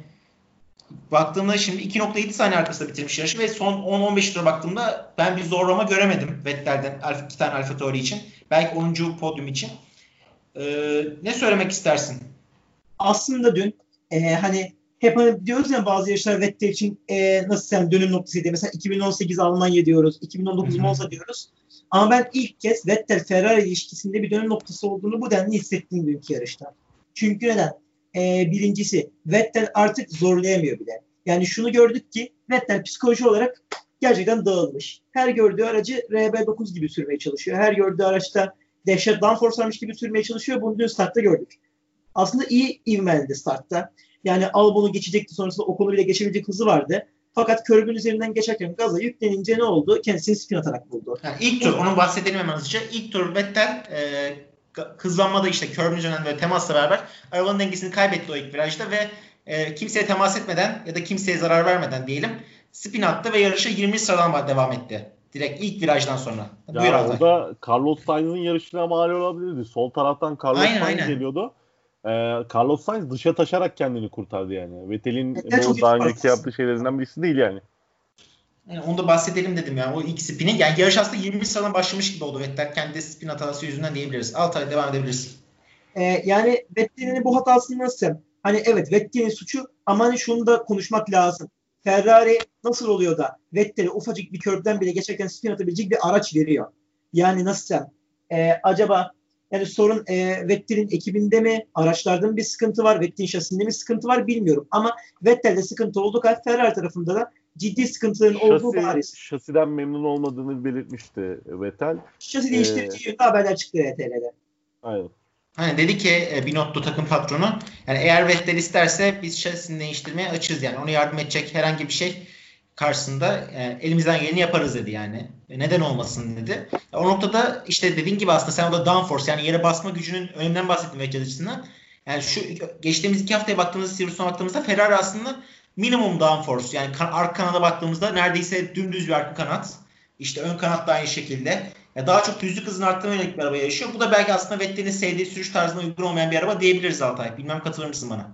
baktığımda şimdi 2.7 saniye arkasında bitirmiş yarışı ve son 10-15 tura baktığımda ben bir zorlama göremedim Vettel'den iki tane Alfa Tauri için. Belki 10. podyum için. Ee, ne söylemek istersin? Aslında dün e, hani hep hani diyoruz ya bazı yarışlar Vettel için e, nasıl sen dönüm noktasıydı. Mesela 2018 Almanya diyoruz, 2019 Monza diyoruz. Ama ben ilk kez Vettel Ferrari ilişkisinde bir dönüm noktası olduğunu bu denli hissettim dünkü yarışta. Çünkü neden? Ee, birincisi Vettel artık zorlayamıyor bile. Yani şunu gördük ki Vettel psikoloji olarak gerçekten dağılmış. Her gördüğü aracı RB9 gibi sürmeye çalışıyor. Her gördüğü araçta dehşet downforce varmış gibi sürmeye çalışıyor. Bunu dün startta gördük. Aslında iyi ivmeldi startta. Yani Albon'u geçecekti sonrasında Ocon'u bile geçebilecek hızı vardı. Fakat körbün üzerinden geçerken gaza yüklenince ne oldu? Kendisini spin atarak buldu. Yani ilk tur, onun bahsedelim hemen hızlıca. İlk tur Vettel e, hızlanmada işte körbün üzerinden böyle temasla beraber arabanın dengesini kaybetti o ilk virajda ve e, kimseye temas etmeden ya da kimseye zarar vermeden diyelim spin attı ve yarışa 20 sıradan devam etti. Direkt ilk virajdan sonra. Ya Buyur orada Altay. Carlos Sainz'in yarışına mal olabilirdi. Sol taraftan Carlos aynen, Sainz aynen. geliyordu. Ee, Carlos Sainz dışa taşarak kendini kurtardı yani. Vettel'in bu daha önceki yaptığı şeylerinden birisi değil yani. Yani onu da bahsedelim dedim yani o ilk spini. Yani yarış aslında 20 sıradan başlamış gibi oldu Vettel kendi spin hatası yüzünden diyebiliriz. Altay devam edebilirsin. Ee, yani Vettel'in bu hatasını nasıl? Hani evet Vettel'in suçu ama hani şunu da konuşmak lazım. Ferrari nasıl oluyor da Vettel'e ufacık bir körbden bile geçerken spin atabilecek bir araç veriyor. Yani nasıl sen? Ee, acaba yani sorun e, Vettel'in ekibinde mi? Araçlarda mı bir sıkıntı var? Vettel'in şasisinde mi sıkıntı var bilmiyorum. Ama Vettel'de sıkıntı olduğu kadar Ferrari tarafında da ciddi sıkıntıların Şasi, olduğu bariz. Şasiden memnun olmadığını belirtmişti Vettel. Şasi değiştireceği ee, haberler çıktı VTL'de. Aynen. Hani dedi ki e, Binotto takım patronu yani eğer Vettel isterse biz şasisini değiştirmeye açız yani ona yardım edecek herhangi bir şey karşısında e, elimizden geleni yaparız dedi yani. E, neden olmasın dedi. O noktada işte dediğin gibi aslında sen orada downforce yani yere basma gücünün önünden bahsettin Vettel açısından. Yani şu geçtiğimiz iki haftaya baktığımızda Silverstone'a baktığımızda Ferrari aslında minimum downforce yani kan, arka kanada baktığımızda neredeyse dümdüz bir arka kanat. İşte ön kanat da aynı şekilde. Ya daha çok düzlük hızını arttırma yönelik bir araba yaşıyor. Bu da belki aslında Vettel'in sevdiği sürüş tarzına uygun olmayan bir araba diyebiliriz Altay. Bilmem katılır mısın bana?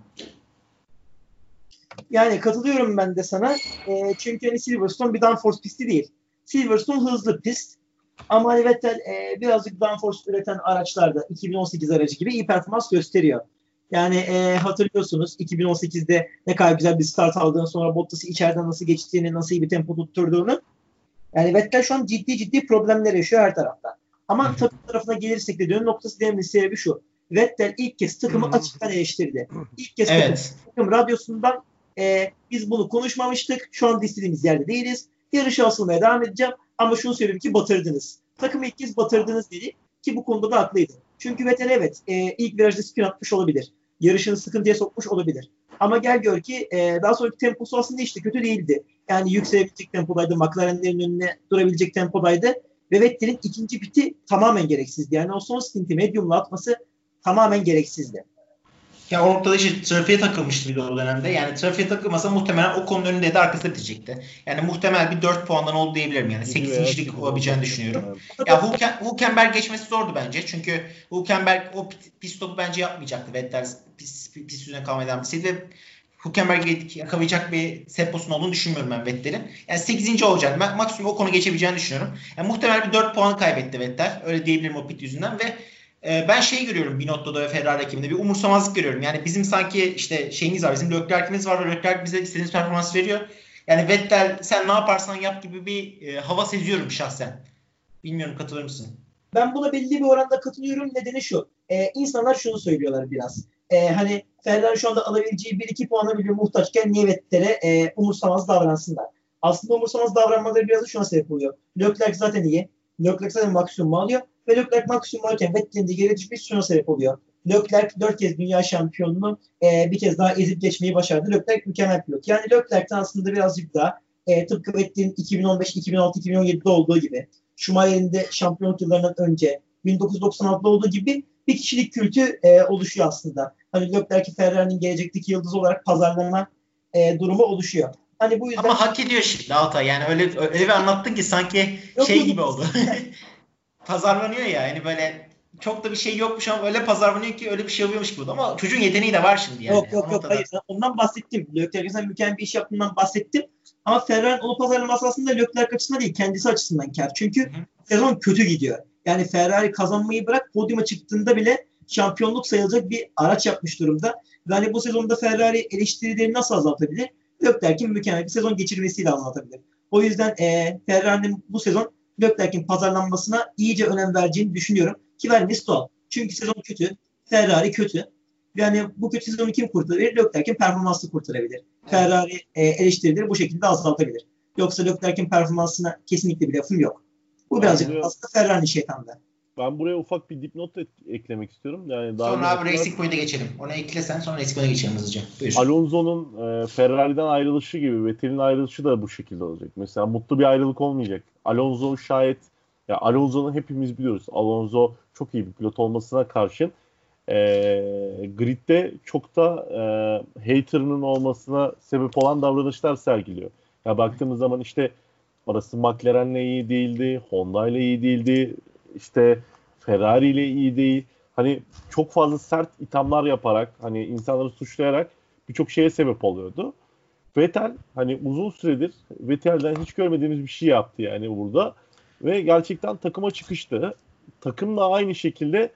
Yani katılıyorum ben de sana. E, çünkü hani Silverstone bir downforce pisti değil. Silverstone hızlı pist. Ama hani Vettel e, birazcık downforce üreten araçlarda 2018 aracı gibi iyi performans gösteriyor. Yani e, hatırlıyorsunuz 2018'de ne kadar güzel bir start aldığını sonra Bottas'ı içeriden nasıl geçtiğini, nasıl iyi bir tempo tutturduğunu. Yani Vettel şu an ciddi ciddi problemler yaşıyor her tarafta. Ama takım tarafına gelirsek de dönüm noktası dememin sebebi şu. Vettel ilk kez takımı açıktan eleştirdi. İlk kez evet. takım, radyosundan e, biz bunu konuşmamıştık. Şu anda istediğimiz yerde değiliz. Yarışı asılmaya devam edeceğim. Ama şunu söyleyeyim ki batırdınız. Takımı ilk kez batırdınız dedi. Ki bu konuda da haklıydı. Çünkü Vettel evet e, ilk virajda spin atmış olabilir. Yarışını sıkıntıya sokmuş olabilir. Ama gel gör ki e, daha sonraki temposu aslında işte kötü değildi. Yani yükselebilecek tempodaydı. McLaren'lerin önüne durabilecek tempodaydı. Ve Vettel'in ikinci piti tamamen gereksizdi. Yani o son stinti medium'la atması tamamen gereksizdi. Ya o noktada işte trafiğe takılmıştı bir de o dönemde. Yani trafiğe takılmasa muhtemelen o konunun önünde de arkasında bitecekti. Yani muhtemel bir 4 puandan oldu diyebilirim. Yani 8.lik olabileceğini düşünüyorum. Ya Hulken, Hulkenberg geçmesi zordu bence. Çünkü Hulkenberg o pist stopu bence yapmayacaktı. Vettel pist, pist üstüne kalmaya devam etseydi ve Hülkenberg'i yakalayacak bir set olduğunu düşünmüyorum ben Vettel'in. Yani 8. olacak. Ben maksimum o konu geçebileceğini düşünüyorum. Yani muhtemelen bir 4 puan kaybetti Vettel. Öyle diyebilirim o pit yüzünden ve e, ben şey görüyorum Binotto'da ve Ferrari ekibinde bir umursamazlık görüyorum. Yani bizim sanki işte şeyimiz var, bizim Leclerc'imiz var ve Leclerc bize istediğimiz performans veriyor. Yani Vettel sen ne yaparsan yap gibi bir e, hava seziyorum şahsen. Bilmiyorum katılır mısın? Ben buna belli bir oranda katılıyorum. Nedeni şu. E, insanlar şunu söylüyorlar biraz. E, hani Ferrari şu anda alabileceği 1-2 puana bile muhtaçken niye Vettel'e e, umursamaz davransınlar? Aslında umursamaz davranmaları biraz da şuna sebep oluyor. Leclerc zaten iyi. Leclerc zaten maksimum alıyor ve Leclerc maksimum alırken Vettel'in de geri düşmesi şuna sebep oluyor. Leclerc 4 kez dünya şampiyonunu e, bir kez daha ezip geçmeyi başardı. Leclerc mükemmel pilot. Yani Leclerc'ten aslında birazcık daha e, tıpkı Vettel'in 2015, 2016, 2017'de olduğu gibi Schumacher'in de şampiyonluk yıllarından önce 1996'da olduğu gibi bir kişilik kültü e, oluşuyor aslında. Hani Leclerc'i Ferrari'nin gelecekteki yıldız olarak pazarlama e, durumu oluşuyor. Hani bu yüzden... Ama hak ediyor şimdi Altay. Yani öyle öyle bir anlattın ki sanki yok, şey yok. gibi oldu. pazarlanıyor ya. Yani böyle çok da bir şey yokmuş ama öyle pazarlanıyor ki öyle bir şey oluyormuş gibi. Ama çocuğun yeteneği de var şimdi yani. Yok yok yok hayır. Ondan bahsettim. Leclerc'in mükemmel bir iş yaptığından bahsettim. Ama Ferrari'nin onu pazarlaması aslında Leclerc açısından değil, kendisi açısından kar. Çünkü hı hı. sezon kötü gidiyor. Yani Ferrari kazanmayı bırak podyuma çıktığında bile şampiyonluk sayılacak bir araç yapmış durumda. Yani bu sezonda Ferrari eleştirileri nasıl azaltabilir? Leclerc'in mükemmel bir sezon geçirmesiyle azaltabilir. O yüzden e, Ferrari'nin bu sezon Leclerc'in pazarlanmasına iyice önem vereceğini düşünüyorum. Ki vermesi doğal. Çünkü sezon kötü. Ferrari kötü. Yani bu kötü sezonu kim kurtarabilir? Leclerc'in performansı kurtarabilir. Evet. Ferrari e, eleştirileri bu şekilde azaltabilir. Yoksa Leclerc'in performansına kesinlikle bir lafım yok. Bu birazcık aslında Ferrari şeytanlığı. Ben buraya ufak bir dipnot eklemek istiyorum. Yani daha sonra abi Racing Point'e geçelim. Ona eklesen sonra Racing Point'e geçelim hızlıca. Buyur. Alonso'nun e, Ferrari'den ayrılışı gibi Vettel'in ayrılışı da bu şekilde olacak. Mesela mutlu bir ayrılık olmayacak. Alonso şayet ya Alonso'nu hepimiz biliyoruz. Alonso çok iyi bir pilot olmasına karşın e, gridde çok da e, hater'ının olmasına sebep olan davranışlar sergiliyor. Ya baktığımız zaman işte arası McLaren'le iyi değildi, Honda ile iyi değildi, işte Ferrari ile iyi değil. Hani çok fazla sert ithamlar yaparak, hani insanları suçlayarak birçok şeye sebep oluyordu. Vettel hani uzun süredir Vettel'den hiç görmediğimiz bir şey yaptı yani burada. Ve gerçekten takıma çıkıştı. Takım da aynı şekilde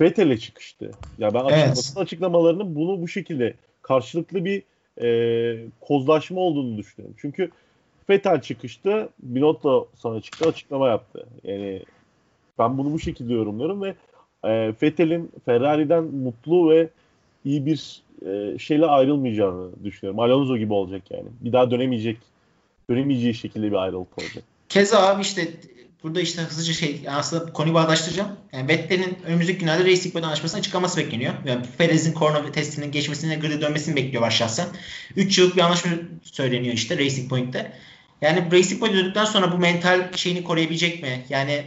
Vettel'e çıkıştı. Ya yani ben evet. açıklamalarının bunu bu şekilde karşılıklı bir e, kozlaşma olduğunu düşünüyorum. Çünkü Vettel çıkıştı. Binotto sonra çıktı açıklama yaptı. Yani ben bunu bu şekilde yorumluyorum ve e, Vettel'in Ferrari'den mutlu ve iyi bir e, şeyle ayrılmayacağını düşünüyorum. Alonso gibi olacak yani. Bir daha dönemeyecek, dönemeyeceği şekilde bir ayrılık olacak. Keza abi işte burada işte hızlıca şey aslında konuyu bağdaştıracağım. Yani Vettel'in önümüzdeki günlerde Racing Point anlaşmasına çıkamaması bekleniyor. Yani Perez'in korona testinin geçmesine grid'e dönmesini bekliyor şahsen. 3 yıllık bir anlaşma söyleniyor işte Racing Point'te. Yani Racing Point döndükten sonra bu mental şeyini koruyabilecek mi? Yani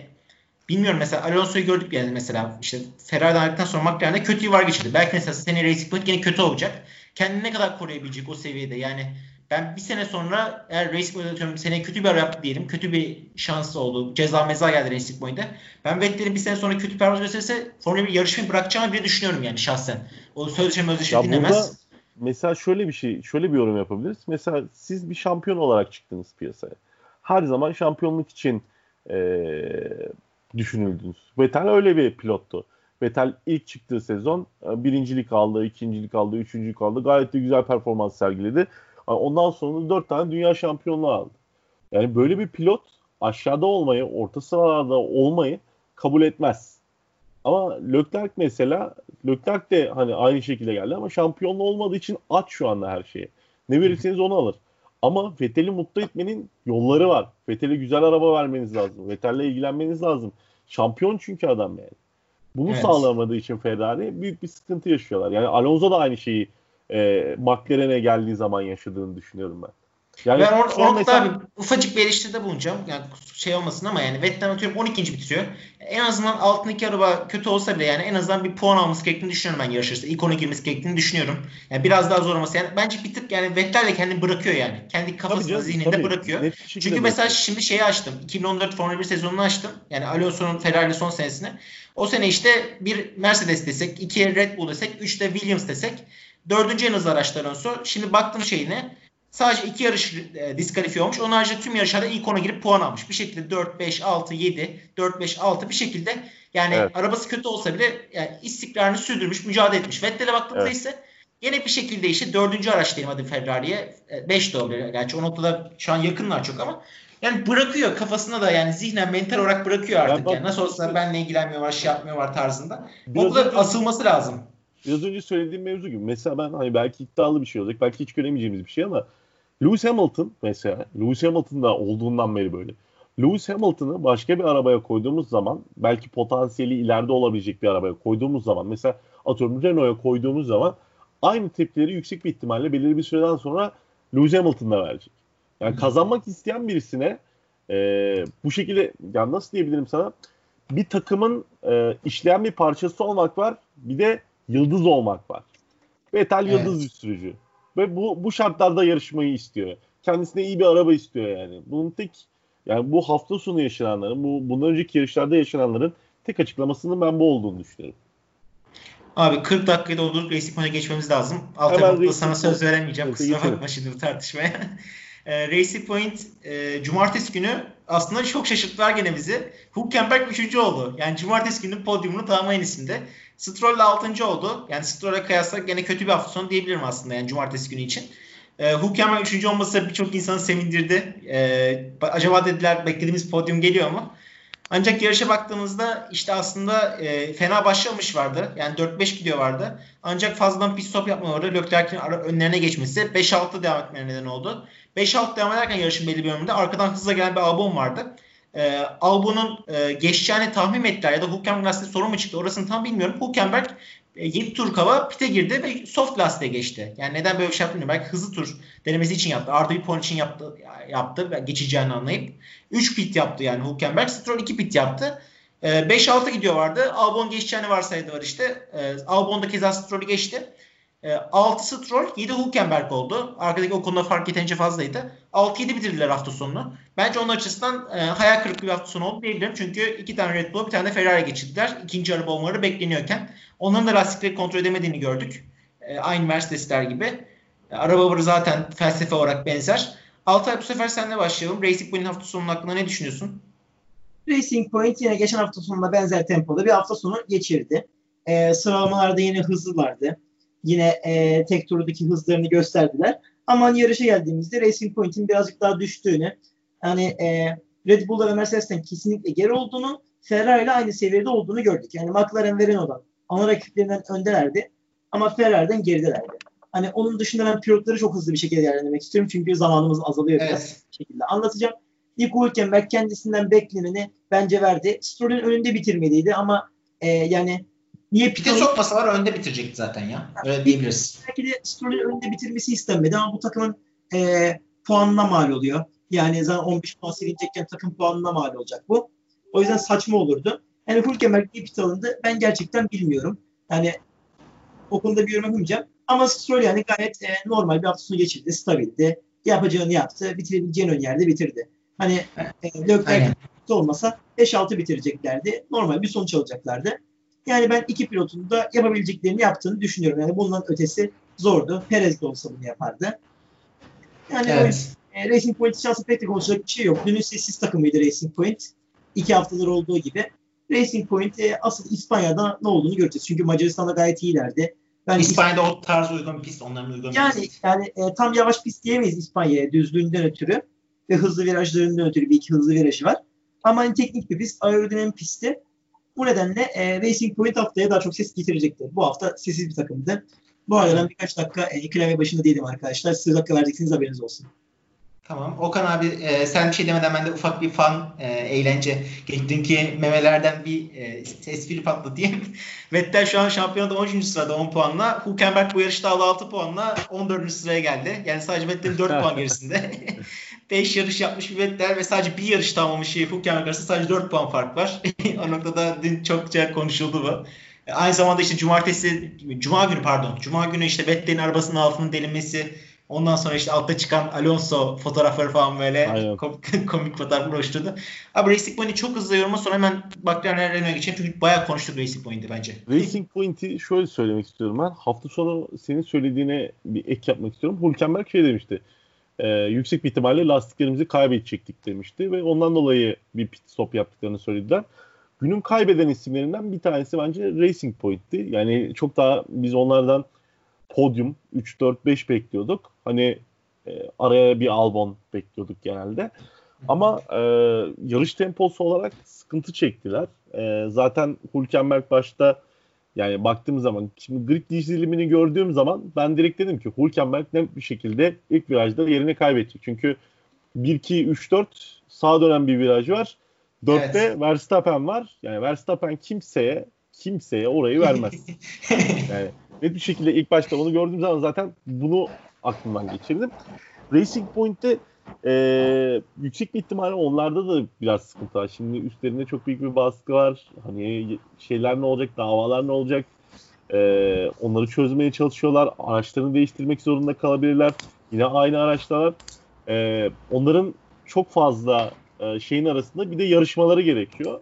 bilmiyorum mesela Alonso'yu gördük yani mesela işte Ferrari'den ayrıldıktan sonra McLaren'de kötü yıllar geçirdi. Belki mesela sene Racing Point yine kötü olacak. Kendini ne kadar koruyabilecek o seviyede yani ben bir sene sonra eğer Racing Point'e atıyorum sene kötü bir ara yaptı diyelim. Kötü bir şans oldu. Ceza meza geldi Racing Point'e. Ben Vettel'in bir sene sonra kötü performans gösterirse Formula 1 yarışmayı bırakacağını bile düşünüyorum yani şahsen. O sözleşme özleşme dinlemez. Burada mesela şöyle bir şey, şöyle bir yorum yapabiliriz. Mesela siz bir şampiyon olarak çıktınız piyasaya. Her zaman şampiyonluk için ee, düşünüldünüz. Vettel öyle bir pilottu. Vettel ilk çıktığı sezon birincilik aldı, ikincilik aldı, üçüncülük aldı. Gayet de güzel performans sergiledi. Ondan sonra 4 tane dünya şampiyonluğu aldı. Yani böyle bir pilot aşağıda olmayı, orta sıralarda olmayı kabul etmez. Ama Leclerc mesela Leclerc de hani aynı şekilde geldi ama şampiyonlu olmadığı için aç şu anda her şeyi. Ne verirseniz onu alır. Ama Vettel'i mutlu etmenin yolları var. Vettel'e güzel araba vermeniz lazım. Vettel'le ilgilenmeniz lazım. Şampiyon çünkü adam yani. Bunu evet. sağlamadığı için Ferrari büyük bir sıkıntı yaşıyorlar. Yani Alonso da aynı şeyi e, McLaren'e geldiği zaman yaşadığını düşünüyorum ben. Yani ben or- orada mesela... abi ufacık bir eleştiride bulunacağım. Yani şey olmasın ama yani Vettel atıyorum 12. bitiriyor. En azından altındaki araba kötü olsa bile yani en azından bir puan alması gerektiğini düşünüyorum ben yarışırsa. İlk ona girmesi gerektiğini düşünüyorum. Yani biraz daha zor olması. Yani bence bir tık yani Vettel de kendini bırakıyor yani. Kendi kafasında canım, zihninde tabii. bırakıyor. Çünkü mesela şimdi şeyi açtım. 2014 Formula 1 sezonunu açtım. Yani Alonso'nun Ferrari son senesini. O sene işte bir Mercedes desek, iki Red Bull desek, üç de Williams desek Dördüncü en hızlı araçlar Alonso. Şimdi baktım şeyine. Sadece iki yarış e, diskalifiye olmuş. Onun haricinde tüm yarışlarda ilk ona girip puan almış. Bir şekilde 4, 5, 6, 7, 4, 5, 6 bir şekilde yani evet. arabası kötü olsa bile yani istikrarını sürdürmüş, mücadele etmiş. Vettel'e baktığımızda evet. ise yine bir şekilde işte dördüncü araç diyelim hadi Ferrari'ye. 5 de olabilir. Gerçi o noktada şu an yakınlar çok ama yani bırakıyor kafasına da yani zihnen mental olarak bırakıyor artık. Yani, yani nasıl olsa benle ilgilenmiyor var, şey yapmıyor var tarzında. Bu da asılması lazım biraz önce söylediğim mevzu gibi. Mesela ben hani belki iddialı bir şey olacak. Belki hiç göremeyeceğimiz bir şey ama Lewis Hamilton mesela Lewis Hamilton da olduğundan beri böyle. Lewis Hamilton'ı başka bir arabaya koyduğumuz zaman belki potansiyeli ileride olabilecek bir arabaya koyduğumuz zaman mesela atıyorum Renault'a koyduğumuz zaman aynı tepkileri yüksek bir ihtimalle belirli bir süreden sonra Lewis Hamilton'da verecek. Yani kazanmak isteyen birisine e, bu şekilde yani nasıl diyebilirim sana bir takımın e, işleyen bir parçası olmak var bir de yıldız olmak var. Vettel evet. yıldız bir sürücü. Ve bu, bu şartlarda yarışmayı istiyor. Kendisine iyi bir araba istiyor yani. Bunun tek yani bu hafta sonu yaşananların, bu bundan önceki yarışlarda yaşananların tek açıklamasının ben bu olduğunu düşünüyorum. Abi 40 dakikada olur Racing Point'e geçmemiz lazım. Altta sana söz veremeyeceğim. Kusura bakma şimdi bu tartışmaya. e, Racing Point e, cumartesi günü aslında çok şaşırttılar gene bizi. Hülkenberg 3. oldu. Yani cumartesi günü podyumunu tamamlayın isimde. Stroll 6. oldu. Yani Stroll'e kıyasla gene kötü bir hafta sonu diyebilirim aslında yani cumartesi günü için. E, Hülkenberg 3. olması birçok insanı sevindirdi. E, acaba dediler beklediğimiz podyum geliyor mu? Ancak yarışa baktığımızda işte aslında e, fena başlamış vardı. Yani 4-5 gidiyor vardı. Ancak fazladan pit stop yapmaları Leclerc'in önlerine geçmesi 5-6 devam etmelerine neden oldu. 5-6 devam ederken yarışın belli bir bölümünde arkadan hızla gelen bir Albon vardı. E, Albon'un e, geçeceğini tahmin ettiler ya da Hülkenberg lastiği sorun mu çıktı orasını tam bilmiyorum. Hülkenberg 7 e, tur kava pite girdi ve soft lastiğe geçti. Yani neden böyle bir şey yaptı Belki hızlı tur denemesi için yaptı. Arda puan için yaptı, yaptı ve geçeceğini anlayıp. 3 pit yaptı yani Hülkenberg. Stroll 2 pit yaptı. 5-6 e, gidiyor vardı. Albon geçeceğini varsaydı var işte. E, Albon da keza Stroll'ü geçti. 6 Stroll, 7 Hülkenberg oldu. Arkadaki o konuda fark yeterince fazlaydı. 6-7 bitirdiler hafta sonunu. Bence onun açısından e, hayal kırıklığı bir hafta sonu oldu diyebilirim. Çünkü iki tane Red Bull, bir tane de Ferrari geçirdiler. İkinci araba olmaları bekleniyorken. Onların da lastikleri kontrol edemediğini gördük. E, aynı Mercedesler gibi. E, arabaları zaten felsefe olarak benzer. Altay bu sefer senle başlayalım. Racing Point'in hafta sonunun hakkında ne düşünüyorsun? Racing Point yine geçen hafta sonunda benzer tempoda bir hafta sonu geçirdi. E, sıralamalarda yine hızlılardı. Yine e, tek turdaki hızlarını gösterdiler. Ama yarışa geldiğimizde Racing Point'in birazcık daha düştüğünü, yani e, Red Bull'la ve Mercedes'ten kesinlikle geri olduğunu, Ferrari ile aynı seviyede olduğunu gördük. Yani McLaren ve Renault'dan ana rakiplerinden öndelerdi ama Ferrari'den geridelerdi. Hani onun dışında ben pilotları çok hızlı bir şekilde değerlendirmek istiyorum. Çünkü zamanımız azalıyor evet. biraz şekilde anlatacağım. Nico Hülkenberg kendisinden bekleneni bence verdi. Stroll'ün önünde bitirmeliydi ama e, yani Niye Pite sokmasalar önde bitirecekti zaten ya. Öyle diyebiliriz. Belki de Stroll'ün önde bitirmesi istenmedi ama bu takımın e, puanına mal oluyor. Yani zaten 15 puan silinecekken takım puanına mal olacak bu. O yüzden saçma olurdu. Yani Hülkenberg niye pit alındı ben gerçekten bilmiyorum. Yani o konuda bir yorum yapamayacağım. Ama Stroll yani gayet e, normal bir hafta sonu geçirdi. Stabildi. Yapacağını yaptı. Bitirebileceğin ön yerde bitirdi. Hani e, Leclerc olmasa 5-6 bitireceklerdi. Normal bir sonuç alacaklardı. Yani ben iki pilotun da yapabileceklerini yaptığını düşünüyorum. Yani bundan ötesi zordu. Perez de olsa bunu yapardı. Yani evet. e, Racing Point şansı pek de konuşacak bir şey yok. Dünün sessiz takımıydı Racing Point. İki haftadır olduğu gibi. Racing Point e, asıl İspanya'da ne olduğunu göreceğiz. Çünkü Macaristan'da gayet iyilerdi. Ben İspanya'da o tarz uygun pist, onların uygun yani, pist. Yani e, tam yavaş pist diyemeyiz İspanya'ya düzlüğünden ötürü ve hızlı virajlarından ötürü bir iki hızlı virajı var. Ama hani teknik bir pist, aerodinamik pisti. Bu nedenle e, Racing Point haftaya daha çok ses getirecektir. Bu hafta sessiz bir takımdı. Bu arada ben birkaç dakika e, klavye başında değilim arkadaşlar. Siz dakika vereceksiniz haberiniz olsun. Tamam. Okan abi e, sen bir şey demeden ben de ufak bir fan e, eğlence. Dünkü memelerden bir e, espri patlatayım. Vettel şu an şampiyonada 13. sırada 10 puanla. Hülkenberg bu yarışta 6 puanla 14. sıraya geldi. Yani sadece Vettel'in 4 puan gerisinde. 5 yarış yapmış bir Vettel ve sadece bir yarış tamamlamış şey Hülkenberg arasında sadece 4 puan fark var. o noktada dün çokça konuşuldu bu. Aynı zamanda işte cumartesi, cuma günü pardon, cuma günü işte Vettel'in arabasının altının delinmesi, ondan sonra işte altta çıkan Alonso fotoğrafları falan böyle komik, komik fotoğraflar oluşturdu. Abi Racing Point'i çok hızlı yoruma sonra hemen McLaren Renault'a geçelim çünkü bayağı konuştuk Racing Point'i bence. Racing Point'i şöyle söylemek istiyorum ben. Hafta sonu senin söylediğine bir ek yapmak istiyorum. Hülkenberg şey demişti e, yüksek bir ihtimalle lastiklerimizi kaybedecektik demişti ve ondan dolayı bir pit stop yaptıklarını söylediler. Günün kaybeden isimlerinden bir tanesi bence Racing Point'ti. Yani çok daha biz onlardan podyum 3 4 5 bekliyorduk. Hani e, araya bir Albon bekliyorduk genelde. Ama e, yarış temposu olarak sıkıntı çektiler. E, zaten Hülkenberg başta yani baktığım zaman şimdi grid dizilimini gördüğüm zaman ben direkt dedim ki Hülkenberg net bir şekilde ilk virajda yerini kaybedecek. Çünkü 1-2-3-4 sağa dönen bir viraj var. 4'te evet. Verstappen var. Yani Verstappen kimseye kimseye orayı vermez. yani net bir şekilde ilk başta onu gördüğüm zaman zaten bunu aklımdan geçirdim. Racing Point'te ee, yüksek bir ihtimalle onlarda da biraz sıkıntı var. Şimdi üstlerinde çok büyük bir baskı var. Hani şeyler ne olacak, davalar ne olacak? Ee, onları çözmeye çalışıyorlar. Araçlarını değiştirmek zorunda kalabilirler. Yine aynı araçlar. Ee, onların çok fazla e, şeyin arasında bir de yarışmaları gerekiyor.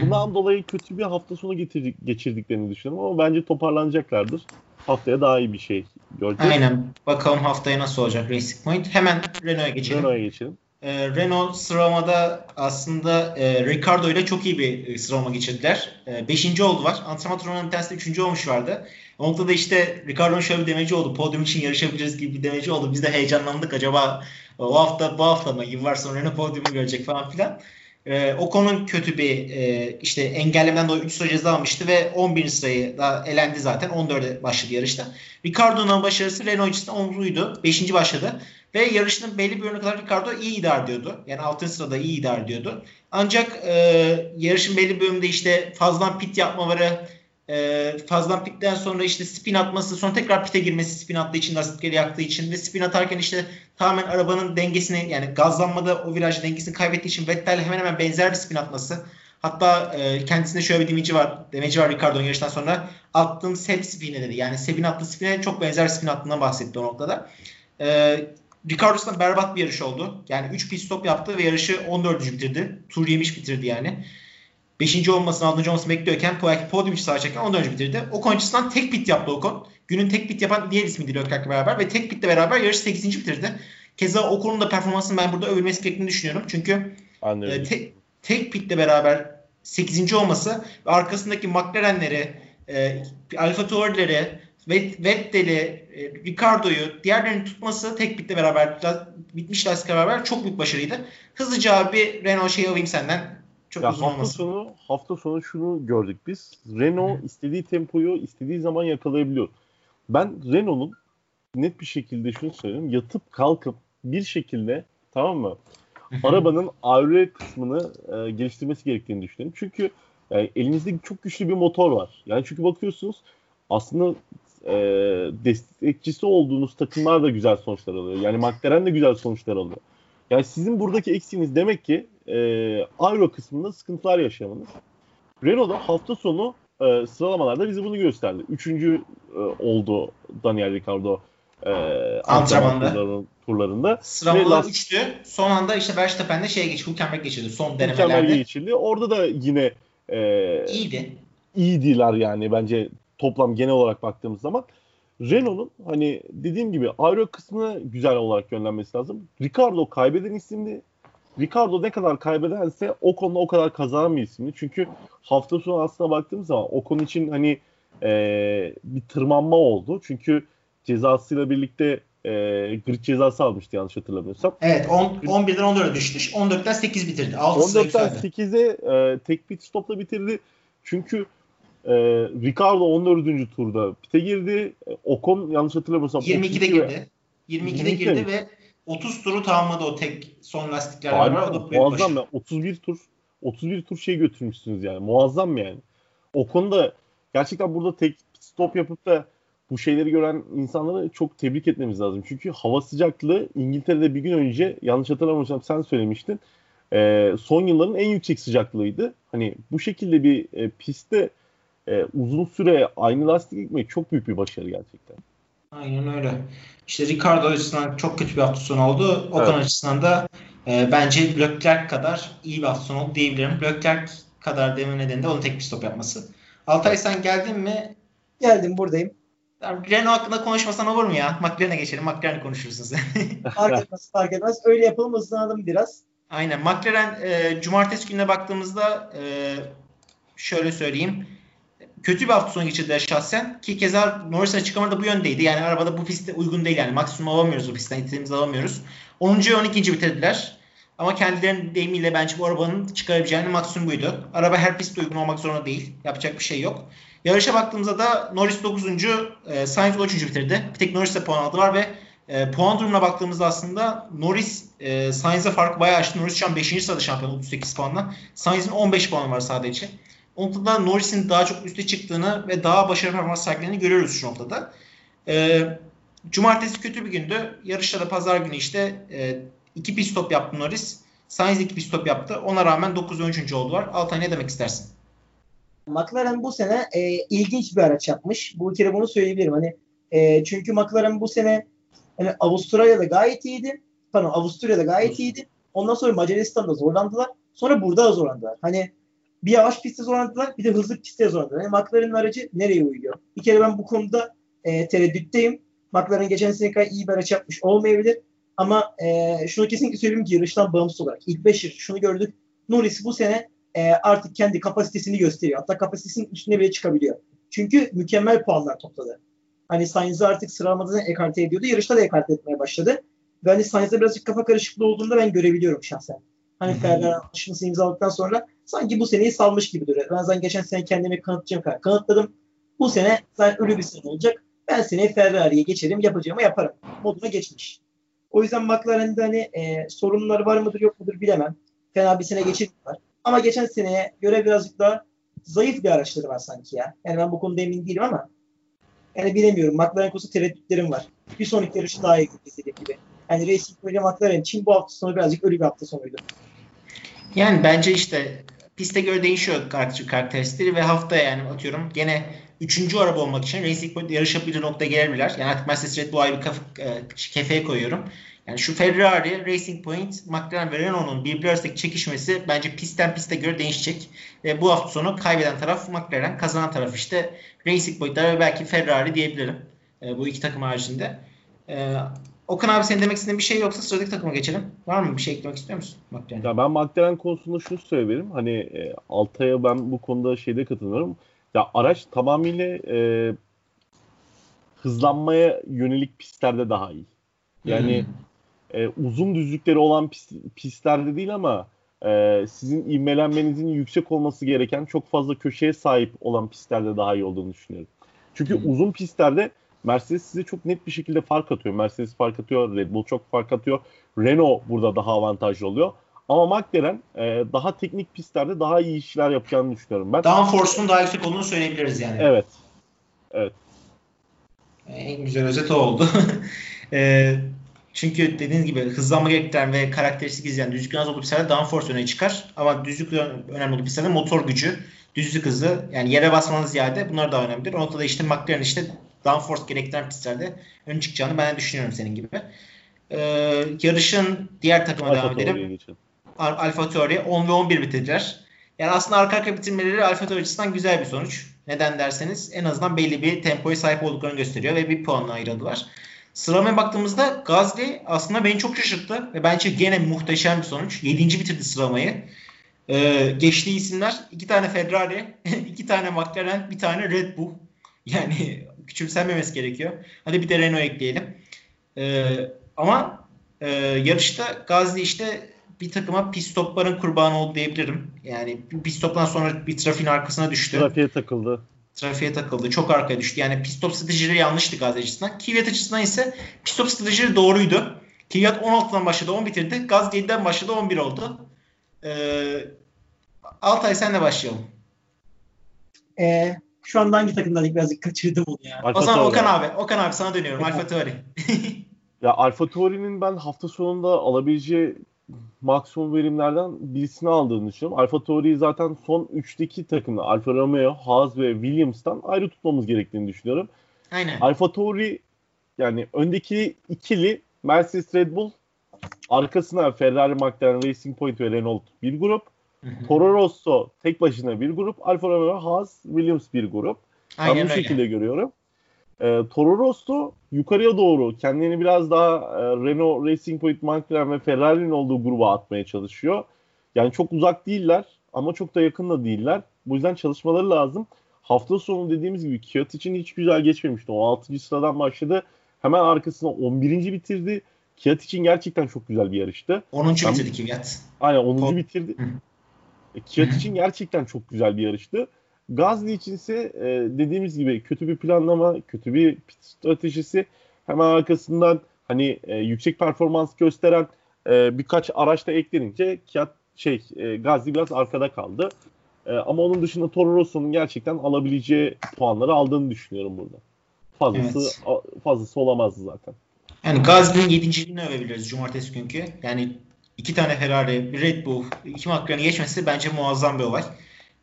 Bundan dolayı kötü bir hafta sonu getirdik, geçirdiklerini düşünüyorum ama bence toparlanacaklardır. Haftaya daha iyi bir şey göreceğiz. Aynen. Bakalım haftaya nasıl olacak Racing Point. Hemen Renault'a geçelim. Renault'a geçelim. E, Renault sıralamada aslında e, Ricardo ile çok iyi bir e, sıralama geçirdiler. E, beşinci oldular. Antrenman turnuvanın bir üçüncü olmuş vardı. Onda da işte Ricardo'nun şöyle bir demeci oldu. Podyum için yarışabiliriz gibi bir demeci oldu. Biz de heyecanlandık. Acaba o hafta bu hafta mı yıllar sonra Renault podyumu görecek falan filan. E, Ocon'un kötü bir e, işte engellemeden dolayı 3 sıra ceza almıştı ve 11. sırayı da elendi zaten. 14'e başladı yarışta. Ricardo'nun başarısı Renault açısından onurluydu. 5. başladı. Ve yarışın belli bir bölümüne kadar Ricardo iyi idare ediyordu. Yani 6. sırada iyi idare ediyordu. Ancak e, yarışın belli bir bölümünde işte fazladan pit yapmaları, e, fazladan pitten sonra işte spin atması, sonra tekrar pite girmesi spin attığı için, lastikleri yaktığı için ve spin atarken işte tamamen arabanın dengesini yani gazlanmada o viraj dengesini kaybettiği için Vettel hemen hemen benzer bir spin atması. Hatta e, kendisinde şöyle bir demeci var. Demeci var Ricardo'nun yarıştan sonra. Attığım Seb spin'e dedi. Yani Seb'in attığı spin'e çok benzer spin attığından bahsetti o noktada. E, Ricardo'suna berbat bir yarış oldu. Yani 3 pit stop yaptı ve yarışı 14. bitirdi. Tur yemiş bitirdi yani. 5. olmasını 6. olmasını bekliyorken belki podium için sağ 14. bitirdi. O açısından tek pit yaptı Ocon. Günün tek pit yapan diğer ismiydi Leclerc'le beraber ve tek pitle beraber yarışı 8. bitirdi. Keza Ocon'un da performansını ben burada övülmesi gerektiğini düşünüyorum. Çünkü e, te, tek pitle beraber 8. olması ve arkasındaki McLaren'leri, e, Alfa Tauri'leri, Vettel'i, e, Ricardo'yu, diğerlerini tutması tek pitle beraber, bitmiş lastikle beraber çok büyük başarıydı. Hızlıca abi Renault şeyi alayım senden. Çok ya uzun hafta olmasın. sonu hafta sonu şunu gördük biz. Renault Hı. istediği tempoyu istediği zaman yakalayabiliyor. Ben Renault'un net bir şekilde şunu söyleyeyim. Yatıp kalkıp bir şekilde tamam mı? Arabanın aero kısmını e, geliştirmesi gerektiğini düşünüyorum. Çünkü e, elinizde çok güçlü bir motor var. Yani çünkü bakıyorsunuz aslında e, destekçisi olduğunuz takımlar da güzel sonuçlar alıyor. Yani McLaren de güzel sonuçlar alıyor. Yani sizin buradaki eksiğiniz demek ki e, aero kısmında sıkıntılar yaşamanız. Renault da hafta sonu e, sıralamalarda bize bunu gösterdi. Üçüncü e, oldu Daniel Ricciardo e, Antrenmanda. turlarının- turlarında. Ve Sıralamalar last- 3'tü. Son anda işte Verstappen'de şeye geçti. Hülkenberg geçirdi son denemelerde. geçildi. Orada da yine e, İyiydi. iyiydiler yani bence toplam genel olarak baktığımız zaman. Renault'un hani dediğim gibi aero kısmına güzel olarak yönlenmesi lazım. Ricardo kaybeden isimdi. Ricardo ne kadar kaybederse o konuda o kadar kazanan bir isimdi. Çünkü hafta sonu aslına baktığımız zaman o konu için hani e, bir tırmanma oldu. Çünkü cezasıyla birlikte e, grid cezası almıştı yanlış hatırlamıyorsam. Evet on, 11'den 14'e düştü. 14'ten 8 bitirdi. 6 sıra 14'ten yükseldi. 8'e e, tek pit stopla bitirdi. Çünkü e, Ricardo 14. turda pite girdi. E, Ocon yanlış hatırlamıyorsam 22'de 32 ve- girdi. 22'de 22'de girdi mi? ve 30 turu tamamladı o tek son lastiklerle Harika, beraber. O da muazzam ya. 31 tur 31 tur şey götürmüşsünüz yani. Muazzam yani. Ocon da gerçekten burada tek stop yapıp da bu şeyleri gören insanları çok tebrik etmemiz lazım. Çünkü hava sıcaklığı İngiltere'de bir gün önce yanlış hatırlamıyorsam sen söylemiştin. e, son yılların en yüksek sıcaklığıydı. Hani bu şekilde bir e, pistte e, uzun süre aynı lastik gitmek çok büyük bir başarı gerçekten. Aynen öyle. İşte Ricardo açısından çok kötü bir hafta sonu oldu. Ocon Evet. açısından da e, bence Leclerc kadar iyi bir hafta sonu oldu diyebilirim. Leclerc kadar deme nedeni de onun tek bir stop yapması. Altay sen geldin mi? Geldim buradayım. Ya, Renault hakkında konuşmasan olur mu ya? McLaren'e geçelim. McLaren'e konuşursun sen. Fark etmez fark etmez. Öyle yapalım hızlanalım biraz. Aynen. McLaren e, cumartesi gününe baktığımızda e, şöyle söyleyeyim. Kötü bir hafta sonu geçirdiler şahsen. Ki keza Norris'in açıklamaları da bu yöndeydi. Yani arabada bu pistte uygun değil. Yani maksimum alamıyoruz bu pistten. istediğimizi alamıyoruz. 10. ve 12. bitirdiler. Ama kendilerinin deyimiyle bence bu arabanın çıkarabileceğinin maksimum buydu. Araba her pistte uygun olmak zorunda değil. Yapacak bir şey yok. Yarışa baktığımızda da Norris 9. E, Sainz 13. bitirdi. Bir tek Norris'e puan aldılar ve e, puan durumuna baktığımızda aslında Norris e, Sainz'e farkı bayağı açtı. Norris şu an 5. sırada şampiyon 38 puanla. Sainz'in 15 puanı var sadece. Noktada Norris'in daha çok üste çıktığını ve daha başarılı performans sergilediğini görüyoruz şu noktada. E, cumartesi kötü bir gündü. Yarışta da pazar günü işte e, iki pit stop yaptı Norris. Sainz iki pit stop yaptı. Ona rağmen 9 ve 13. oldular. Altay ne demek istersin? McLaren bu sene e, ilginç bir araç yapmış. Bu kere bunu söyleyebilirim. Hani e, çünkü McLaren bu sene hani Avustralya'da gayet iyiydi. Pardon Avusturya'da gayet iyiydi. Ondan sonra Macaristan'da zorlandılar. Sonra burada da zorlandılar. Hani bir yavaş pistte zorlandılar bir de hızlı pistte zorlandılar. Yani McLaren'ın aracı nereye uyuyor? Bir kere ben bu konuda e, tereddütteyim. McLaren geçen sene kadar iyi bir araç yapmış olmayabilir. Ama e, şunu kesinlikle söyleyeyim ki yarıştan bağımsız olarak ilk 5 yarış şunu gördük. Norris bu sene e, artık kendi kapasitesini gösteriyor. Hatta kapasitesinin üstüne bile çıkabiliyor. Çünkü mükemmel puanlar topladı. Hani Sainz'ı artık sıralamadan ekarte ediyordu. Yarışta da ekarte etmeye başladı. Ve hani Sainz'da birazcık kafa karışıklığı olduğunda ben görebiliyorum şahsen. Hani Ferrari anlaşmasını imzaladıktan sonra sanki bu seneyi salmış gibi duruyor. Ben zaten geçen sene kendimi kanıtlayacağım kadar kanıtladım. Bu sene zaten ölü bir sene olacak. Ben seneye Ferrari'ye geçerim, yapacağımı yaparım. Moduna geçmiş. O yüzden McLaren'de hani e, sorunları var mıdır yok mudur bilemem. Fena bir sene geçirdiler. Ama geçen seneye göre birazcık daha zayıf bir araçları var sanki ya. Yani ben bu konuda emin değilim ama yani bilemiyorum. McLaren konusunda tereddütlerim var. Bir sonraki yarışı daha iyi istediğim gibi. Yani Racing Point McLaren için bu hafta sonu birazcık ölü bir hafta sonuydu. Yani bence işte piste göre değişiyor karakteristikleri ve haftaya yani atıyorum gene üçüncü araba olmak için Racing Point yarışabilir noktaya gelebilirler. Yani artık Mercedes Red Bull ayrı kaf, e, kefeye koyuyorum. Yani şu Ferrari, Racing Point, McLaren ve Renault'un birbirleri arasındaki çekişmesi bence pistten piste göre değişecek. E, bu hafta sonu kaybeden taraf McLaren, kazanan taraf işte Racing Point'ler ve belki Ferrari diyebilirim. E, bu iki takım haricinde. E, Okan abi senin demek istediğin bir şey yoksa sıradaki takıma geçelim. Var mı bir şey eklemek istiyor musun? McLaren? Ya ben McLaren konusunda şunu söyleyebilirim. Hani e, Altay'a ben bu konuda şeyde katılıyorum. Ya araç tamamıyla e, hızlanmaya yönelik pistlerde daha iyi. Yani hmm. e, uzun düzlükleri olan pist, pistlerde değil ama e, sizin ivmelenmenizin yüksek olması gereken çok fazla köşeye sahip olan pistlerde daha iyi olduğunu düşünüyorum. Çünkü hmm. uzun pistlerde Mercedes size çok net bir şekilde fark atıyor. Mercedes fark atıyor, Red Bull çok fark atıyor. Renault burada daha avantajlı oluyor. Ama McLaren e, daha teknik pistlerde daha iyi işler yapacağını düşünüyorum ben. Downforce'un daha yüksek olduğunu söyleyebiliriz yani. Evet. Evet. En güzel özet oldu. e, çünkü dediğiniz gibi hızlanma gerektiren ve karakteristik izleyen düzlük az olduğu pistlerde downforce öne çıkar. Ama düzlük önemli olduğu pistlerde motor gücü, düzlük hızı yani yere basmanız ziyade bunlar daha önemlidir. O noktada işte McLaren işte downforce gerektiren pistlerde ön çıkacağını ben de düşünüyorum senin gibi. Ee, yarışın diğer takıma Alfa devam edelim. Alfa Tauri 10 ve 11 bitirdiler. Yani aslında arka arka bitirmeleri Alfa Tauri açısından güzel bir sonuç. Neden derseniz en azından belli bir tempoya sahip olduklarını gösteriyor ve bir puanla ayrıldılar. Sıralamaya baktığımızda Gazli aslında beni çok şaşırttı ve bence gene muhteşem bir sonuç. 7. bitirdi sıralamayı. Ee, geçtiği isimler iki tane Ferrari, iki tane McLaren, bir tane Red Bull. Yani küçümsenmemesi gerekiyor. Hadi bir de Renault ekleyelim. Ee, ama e, yarışta Gazli işte bir takıma pit stopların kurbanı oldu diyebilirim. Yani pit stoptan sonra bir trafiğin arkasına düştü. Trafiğe takıldı. Trafiğe takıldı. Çok arkaya düştü. Yani pit stop stratejileri yanlıştı Gazli açısından. Kvyat açısından ise pit stop stratejileri doğruydu. Kvyat 16'dan başladı 10 bitirdi. Gaz 7'den başladı 11 oldu. Ee, Altay senle başlayalım. Ee, şu anda hangi takımdan birazcık kaçırdım onu ya. Alfa o zaman Okan abi. Okan abi sana dönüyorum. Alfa Tauri. ya Alfa Tauri'nin ben hafta sonunda alabileceği maksimum verimlerden birisini aldığını düşünüyorum. Alfa Tauri'yi zaten son 3'teki takımda Alfa Romeo, Haas ve Williams'tan ayrı tutmamız gerektiğini düşünüyorum. Aynen. Alfa Tauri yani öndeki ikili Mercedes Red Bull arkasına Ferrari, McLaren, Racing Point ve Renault bir grup. Toro Rosso tek başına bir grup. Alfa Romeo, Haas, Williams bir grup. Aynen ben bu öyle. şekilde görüyorum. E, Toro Rosso yukarıya doğru kendini biraz daha e, Renault, Racing Point, McLaren ve Ferrari'nin olduğu gruba atmaya çalışıyor. Yani çok uzak değiller ama çok da yakın da değiller. Bu yüzden çalışmaları lazım. Hafta sonu dediğimiz gibi Kiat için hiç güzel geçmemişti. O 6. sıradan başladı. Hemen arkasına 11. bitirdi. Kiat için gerçekten çok güzel bir yarıştı. 10. bitirdi Kiat. Aynen 10. Pol- bitirdi. E, Kiat için gerçekten çok güzel bir yarıştı. Gazli için ise e, dediğimiz gibi kötü bir planlama, kötü bir stratejisi hemen arkasından hani e, yüksek performans gösteren e, birkaç araç da eklenince Kiat şey e, Gazli biraz arkada kaldı. E, ama onun dışında Toro Rosso'nun gerçekten alabileceği puanları aldığını düşünüyorum burada. Fazlası evet. fazlası olamazdı zaten. Yani Gazli'nin yedinciliğini övebiliriz cumartesi günkü. Yani iki tane Ferrari, bir Red Bull, iki McLaren'ı geçmesi bence muazzam bir olay.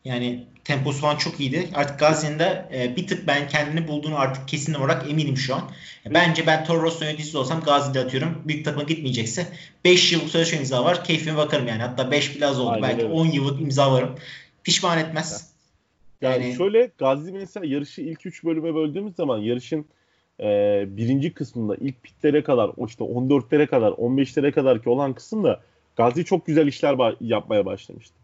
Yani temposu falan çok iyiydi. Artık Gazi'nin de e, bir tık ben kendini bulduğunu artık kesin olarak eminim şu an. Bence ben Toro Rosso yöneticisi olsam Gazi'de atıyorum. Büyük takıma gitmeyecekse 5 yıllık sözleşme imza var. Keyfime bakarım yani. Hatta 5 bile az oldu. Aynen Belki öyle. 10 yıllık imza varım. pişman etmez. Yani, yani şöyle Gazi mesela yarışı ilk 3 bölüme böldüğümüz zaman yarışın e, birinci kısmında ilk pitlere kadar o işte 14'lere kadar 15'lere kadar ki olan kısımda Gazi çok güzel işler ba- yapmaya başlamıştı.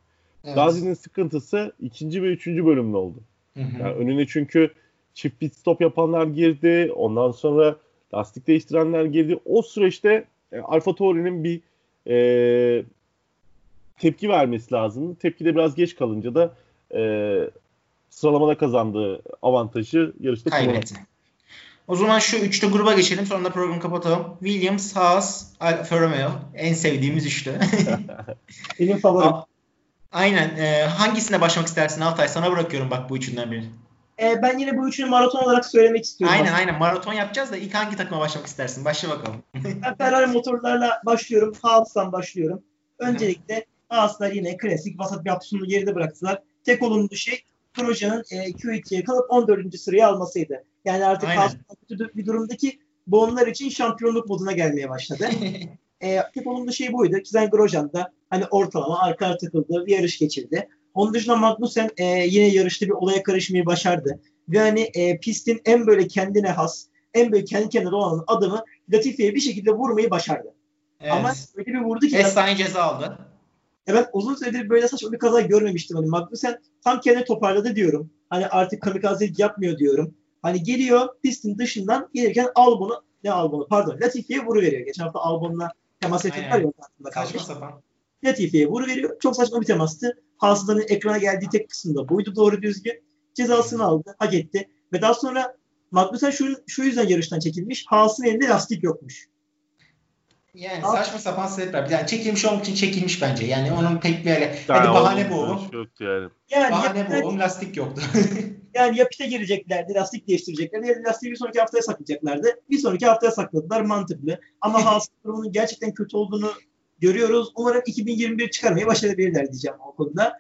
Evet. Gazi'nin sıkıntısı ikinci ve üçüncü bölümde oldu. Hı hı. Yani önüne çünkü çift pit stop yapanlar girdi. Ondan sonra lastik değiştirenler girdi. O süreçte e, Alfa Tauri'nin bir e, tepki vermesi lazım. Tepki de biraz geç kalınca da e, sıralamada kazandığı avantajı yarışta kaybetti. O zaman şu üçlü gruba geçelim sonra da programı kapatalım. Williams, Haas, Alfa Romeo. En sevdiğimiz üçlü. Benim favorim. Aynen. E, hangisine başlamak istersin Altay? Sana bırakıyorum bak bu üçünden birini. E, ben yine bu üçünü maraton olarak söylemek istiyorum. Aynen aynen. Maraton yapacağız da ilk hangi takıma başlamak istersin? Başla bakalım. ben Ferrari motorlarla başlıyorum. Haas'tan başlıyorum. Öncelikle Haas'lar yine klasik vasat bir hafta geride bıraktılar. Tek olumlu şey Grosjean'ın e, Q2'ye kalıp 14. sırayı almasıydı. Yani artık kötü bir durumdaki bu onlar için şampiyonluk moduna gelmeye başladı. e, tek olumlu şey buydu. Kizen Grosjean da hani ortalama arka takıldı bir yarış geçirdi. Onun dışında Magnussen e, yine yarışta bir olaya karışmayı başardı. Ve hani e, pistin en böyle kendine has, en böyle kendi kendine olan adamı Latifi'ye bir şekilde vurmayı başardı. Evet. Ama öyle bir vurdu ki... Efsane ceza aldı. Evet uzun süredir böyle saçma bir kaza görmemiştim. Hani Magnussen tam kendini toparladı diyorum. Hani artık kamikazelik yapmıyor diyorum. Hani geliyor pistin dışından gelirken Albon'u ne Albon'u pardon Latifi'ye vuru veriyor. Geçen hafta Albon'la temas ettiler ya aslında kardeş. Latifi'ye vuru veriyor. Çok saçma bir temastı. Hasılanın ekrana geldiği tek kısımda buydu doğru düzgün. Cezasını aldı. Hak etti. Ve daha sonra Magnussen şu, şu yüzden yarıştan çekilmiş. Haas'ın elinde lastik yokmuş. Yani Abi, saçma sapan sebepler. Yani çekilmiş olmak için çekilmiş bence. Yani onun pek böyle hadi bahane bu oğlum. Yani. yani bahane bu oğlum lastik yoktu. yani ya pite gireceklerdi, lastik değiştireceklerdi ya lastiği bir sonraki haftaya saklayacaklardı. Bir sonraki haftaya sakladılar mantıklı. Ama Haas durumunun gerçekten kötü olduğunu görüyoruz. Umarım 2021 çıkarmayı başarabilirler diyeceğim o konuda.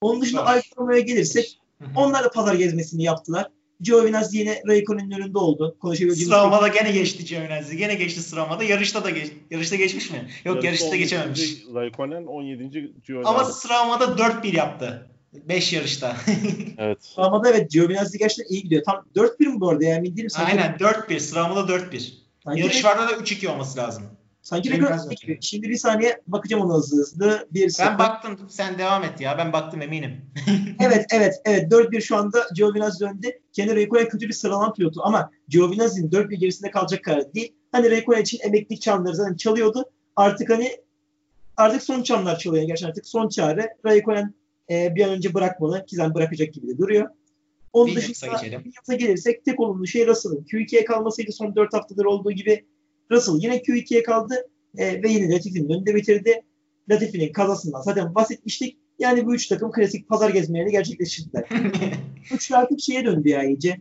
Onun dışında Alfa Romeo'ya gelirsek onlar da pazar gezmesini yaptılar. Giovinazzi yine Raikkonen'in önünde oldu. Konuşabileceğimiz Sıralamada gene geçti Giovinazzi. Gene geçti sıralamada. Yarışta da geç, yarışta geçmiş mi? Yok yarışta, yarışta geçememiş. Raikkonen 17. Giovinazzi. Ama sıralamada 4-1 yaptı. 5 yarışta. evet. Sıralamada evet Giovinazzi gerçekten iyi gidiyor. Tam 4-1 mi bu arada ya? Emin değilim. Aynen 4-1. Sıralamada 4-1. Yarışlarda da 3-2 olması lazım. Sanki rekor Şimdi bir saniye bakacağım ona hızlı hızlı. Bir ben baktım. Sen devam et ya. Ben baktım eminim. evet evet evet. 4-1 şu anda Giovinazzi önde. Kendi Raikkonen kötü bir sıralama pilotu ama Giovinazzi'nin 4-1 gerisinde kalacak kadar değil. Hani Raikkonen için emeklilik çanları zaten çalıyordu. Artık hani artık son çanlar çalıyor. Gerçekten artık son çare. Raikkonen e, bir an önce bırakmalı. Kizem bırakacak gibi de duruyor. Onun dışında Williams'a gelirsek tek olumlu şey Russell'ın. Q2'ye kalmasıydı son 4 haftadır olduğu gibi Russell yine Q2'ye kaldı e, ve yine Latifi'nin önünde bitirdi. Latifi'nin kazasından zaten bahsetmiştik. Yani bu üç takım klasik pazar gezmelerini gerçekleştirdiler. Üçlü artık şeye döndü ya iyice.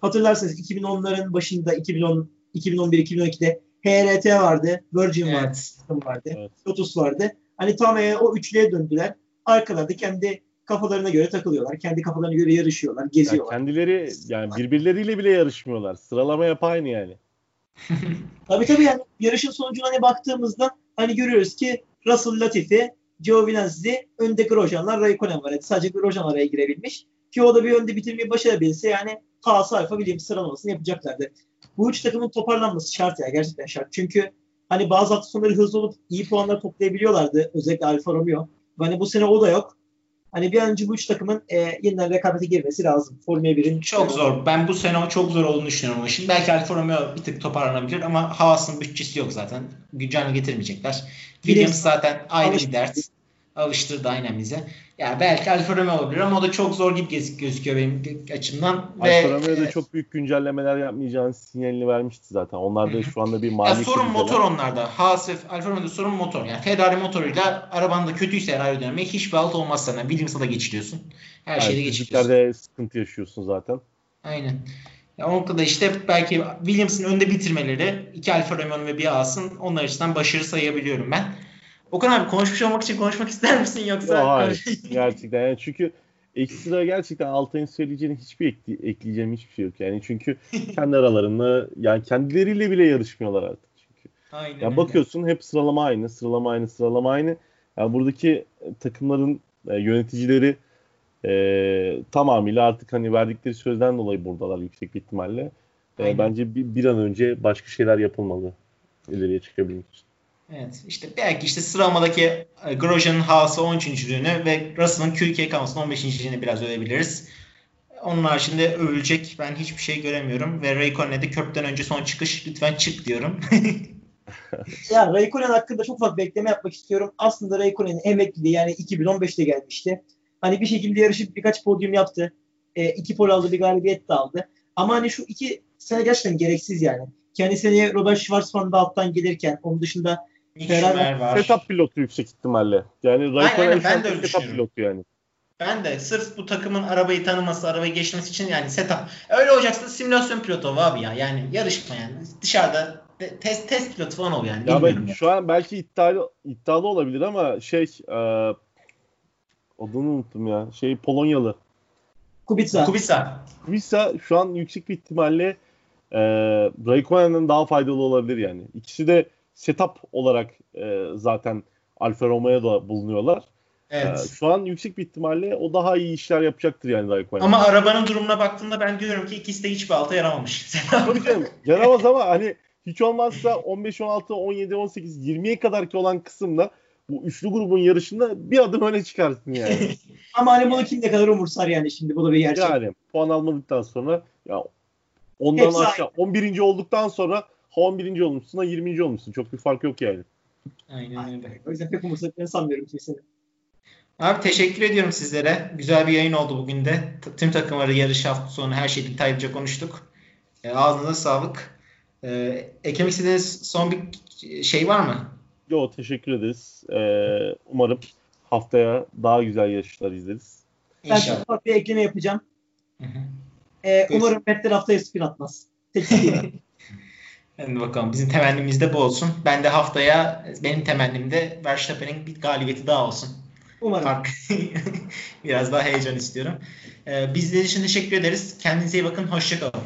Hatırlarsanız 2010'ların başında 2010 2011-2012'de HRT vardı, Virgin evet. vardı, vardı, evet. Lotus vardı. Hani tam e, o üçlüye döndüler. Arkalarda kendi kafalarına göre takılıyorlar. Kendi kafalarına göre yarışıyorlar, geziyorlar. Ya kendileri yani birbirleriyle bile yarışmıyorlar. Sıralama yap aynı yani tabii tabii yani yarışın sonucuna hani baktığımızda hani görüyoruz ki Russell Latifi, Giovinazzi, önde Grosjean'lar Raikkonen var. Yani sadece Grosjean araya girebilmiş. Ki o da bir önde bitirmeyi başarabilse yani Haas Alfa Williams sıralamasını yapacaklardı. Bu üç takımın toparlanması şart ya gerçekten şart. Çünkü hani bazı hafta sonları hızlı olup iyi puanlar toplayabiliyorlardı. Özellikle Alfa Romeo. Hani bu sene o da yok. Hani bir an önce bu üç takımın e, yeniden rekabete girmesi lazım. Formula 1'in. Çok zor. Ben bu sene çok zor olduğunu düşünüyorum. Şimdi belki Alfa Romeo bir tık toparlanabilir ama Haas'ın bütçesi yok zaten. Güncel getirmeyecekler. Williams zaten ayrı bir dert. Alıştırdı aynen bize. Yani belki Alfa Romeo olabilir ama o da çok zor gibi gözüküyor benim açımdan. Alfa Romeo da çok büyük güncellemeler yapmayacağını sinyalini vermişti zaten. Onlar da şu anda bir mali ya sorun motor onlarda. Haas ve Alfa Romeo'da sorun motor. Yani Ferrari motoruyla araban da kötüyse eğer aerodinamik hiçbir alt olmaz sana. Williams'a da geçiriyorsun. Her yani şeyde geçiriyorsun. sıkıntı yaşıyorsun zaten. Aynen. Ya o kadar işte belki Williams'ın önde bitirmeleri iki Alfa Romeo'nun ve bir Haas'ın onlar açısından başarı sayabiliyorum ben. Okan abi konuşmuş olmak için konuşmak ister misin yoksa? Yo, hayır. gerçekten yani çünkü ekstra gerçekten Altay'ın söyleyeceğini hiçbir ekli, ekleyeceğim hiçbir şey yok. Yani çünkü kendi aralarında yani kendileriyle bile yarışmıyorlar artık. Çünkü. Aynen yani bakıyorsun hep sıralama aynı, sıralama aynı, sıralama aynı. Yani buradaki takımların e, yöneticileri e, tamamıyla artık hani verdikleri sözden dolayı buradalar yüksek bir ihtimalle. E, bence bir, bir an önce başka şeyler yapılmalı ileriye çıkabilmek için. Evet işte belki işte sıralamadaki e, Grosjean'ın Haas'a 13.lüğünü ve Russell'ın Q2 kalmasını 15.liğini biraz övebiliriz. Onun haricinde övülecek ben hiçbir şey göremiyorum ve Raikkonen'e de köprüden önce son çıkış lütfen çık diyorum. ya Raikkonen hakkında çok fazla bekleme yapmak istiyorum. Aslında Raikkonen'in emekliliği yani 2015'te gelmişti. Hani bir şekilde yarışıp birkaç podyum yaptı. E, iki pol aldı, bir galibiyet de aldı. Ama hani şu iki sene gerçekten gereksiz yani. Kendi seneye Robert Schwarzman da alttan gelirken onun dışında Ferrari var. Setup pilotu yüksek ihtimalle. Yani Raikkonen ben de öyle setup pilotu yani. Ben de sırf bu takımın arabayı tanıması, arabayı geçmesi için yani setup. Öyle olacaksa simülasyon pilotu ol abi ya. Yani yarışma yani. Dışarıda test test pilotu falan ol yani. Ya ben, şu an belki iddialı, iddialı olabilir ama şey e, adını unuttum ya. Şey Polonyalı. Kubica. Kubica. Kubica şu an yüksek bir ihtimalle e, Raikkonen'den daha faydalı olabilir yani. İkisi de setup olarak e, zaten Alfa Romeo'da bulunuyorlar. Evet. Ee, şu an yüksek bir ihtimalle o daha iyi işler yapacaktır yani Raikkonen. Ama arabanın durumuna baktığımda ben diyorum ki ikisi de hiçbir alta yaramamış. Tabii canım. Yaramaz ama hani hiç olmazsa 15, 16, 17, 18, 20'ye kadar ki olan kısımda bu üçlü grubun yarışında bir adım öne çıkarsın yani. ama hani bunu kim ne kadar umursar yani şimdi bu da bir gerçek. Yani puan almadıktan sonra ya ondan Hepsi aşağı aynı. 11. olduktan sonra ha 11. olmuşsun ha 20. olmuşsun. Çok bir fark yok yani. Aynen öyle. O yüzden pek umursadıklarını sanmıyorum kimsenin. Abi teşekkür ediyorum sizlere. Güzel bir yayın oldu bugün de. Tüm takımları yarış hafta sonu her şeyi detaylıca konuştuk. E, ağzınıza sağlık. E, eklemek istediğiniz son bir şey var mı? Yo teşekkür ederiz. Ee, umarım haftaya daha güzel yarışlar izleriz. Ben İnşallah. çok bir ekleme yapacağım. Hı hı. Ee, umarım Vettel haftaya spin atmaz. Hadi bakalım bizim temennimiz de bu olsun. Ben de haftaya benim temennim de Verstappen'in bir galibiyeti daha olsun. Umarım. Fark. Biraz daha heyecan istiyorum. Ee, bizler için teşekkür ederiz. Kendinize iyi bakın. Hoşçakalın.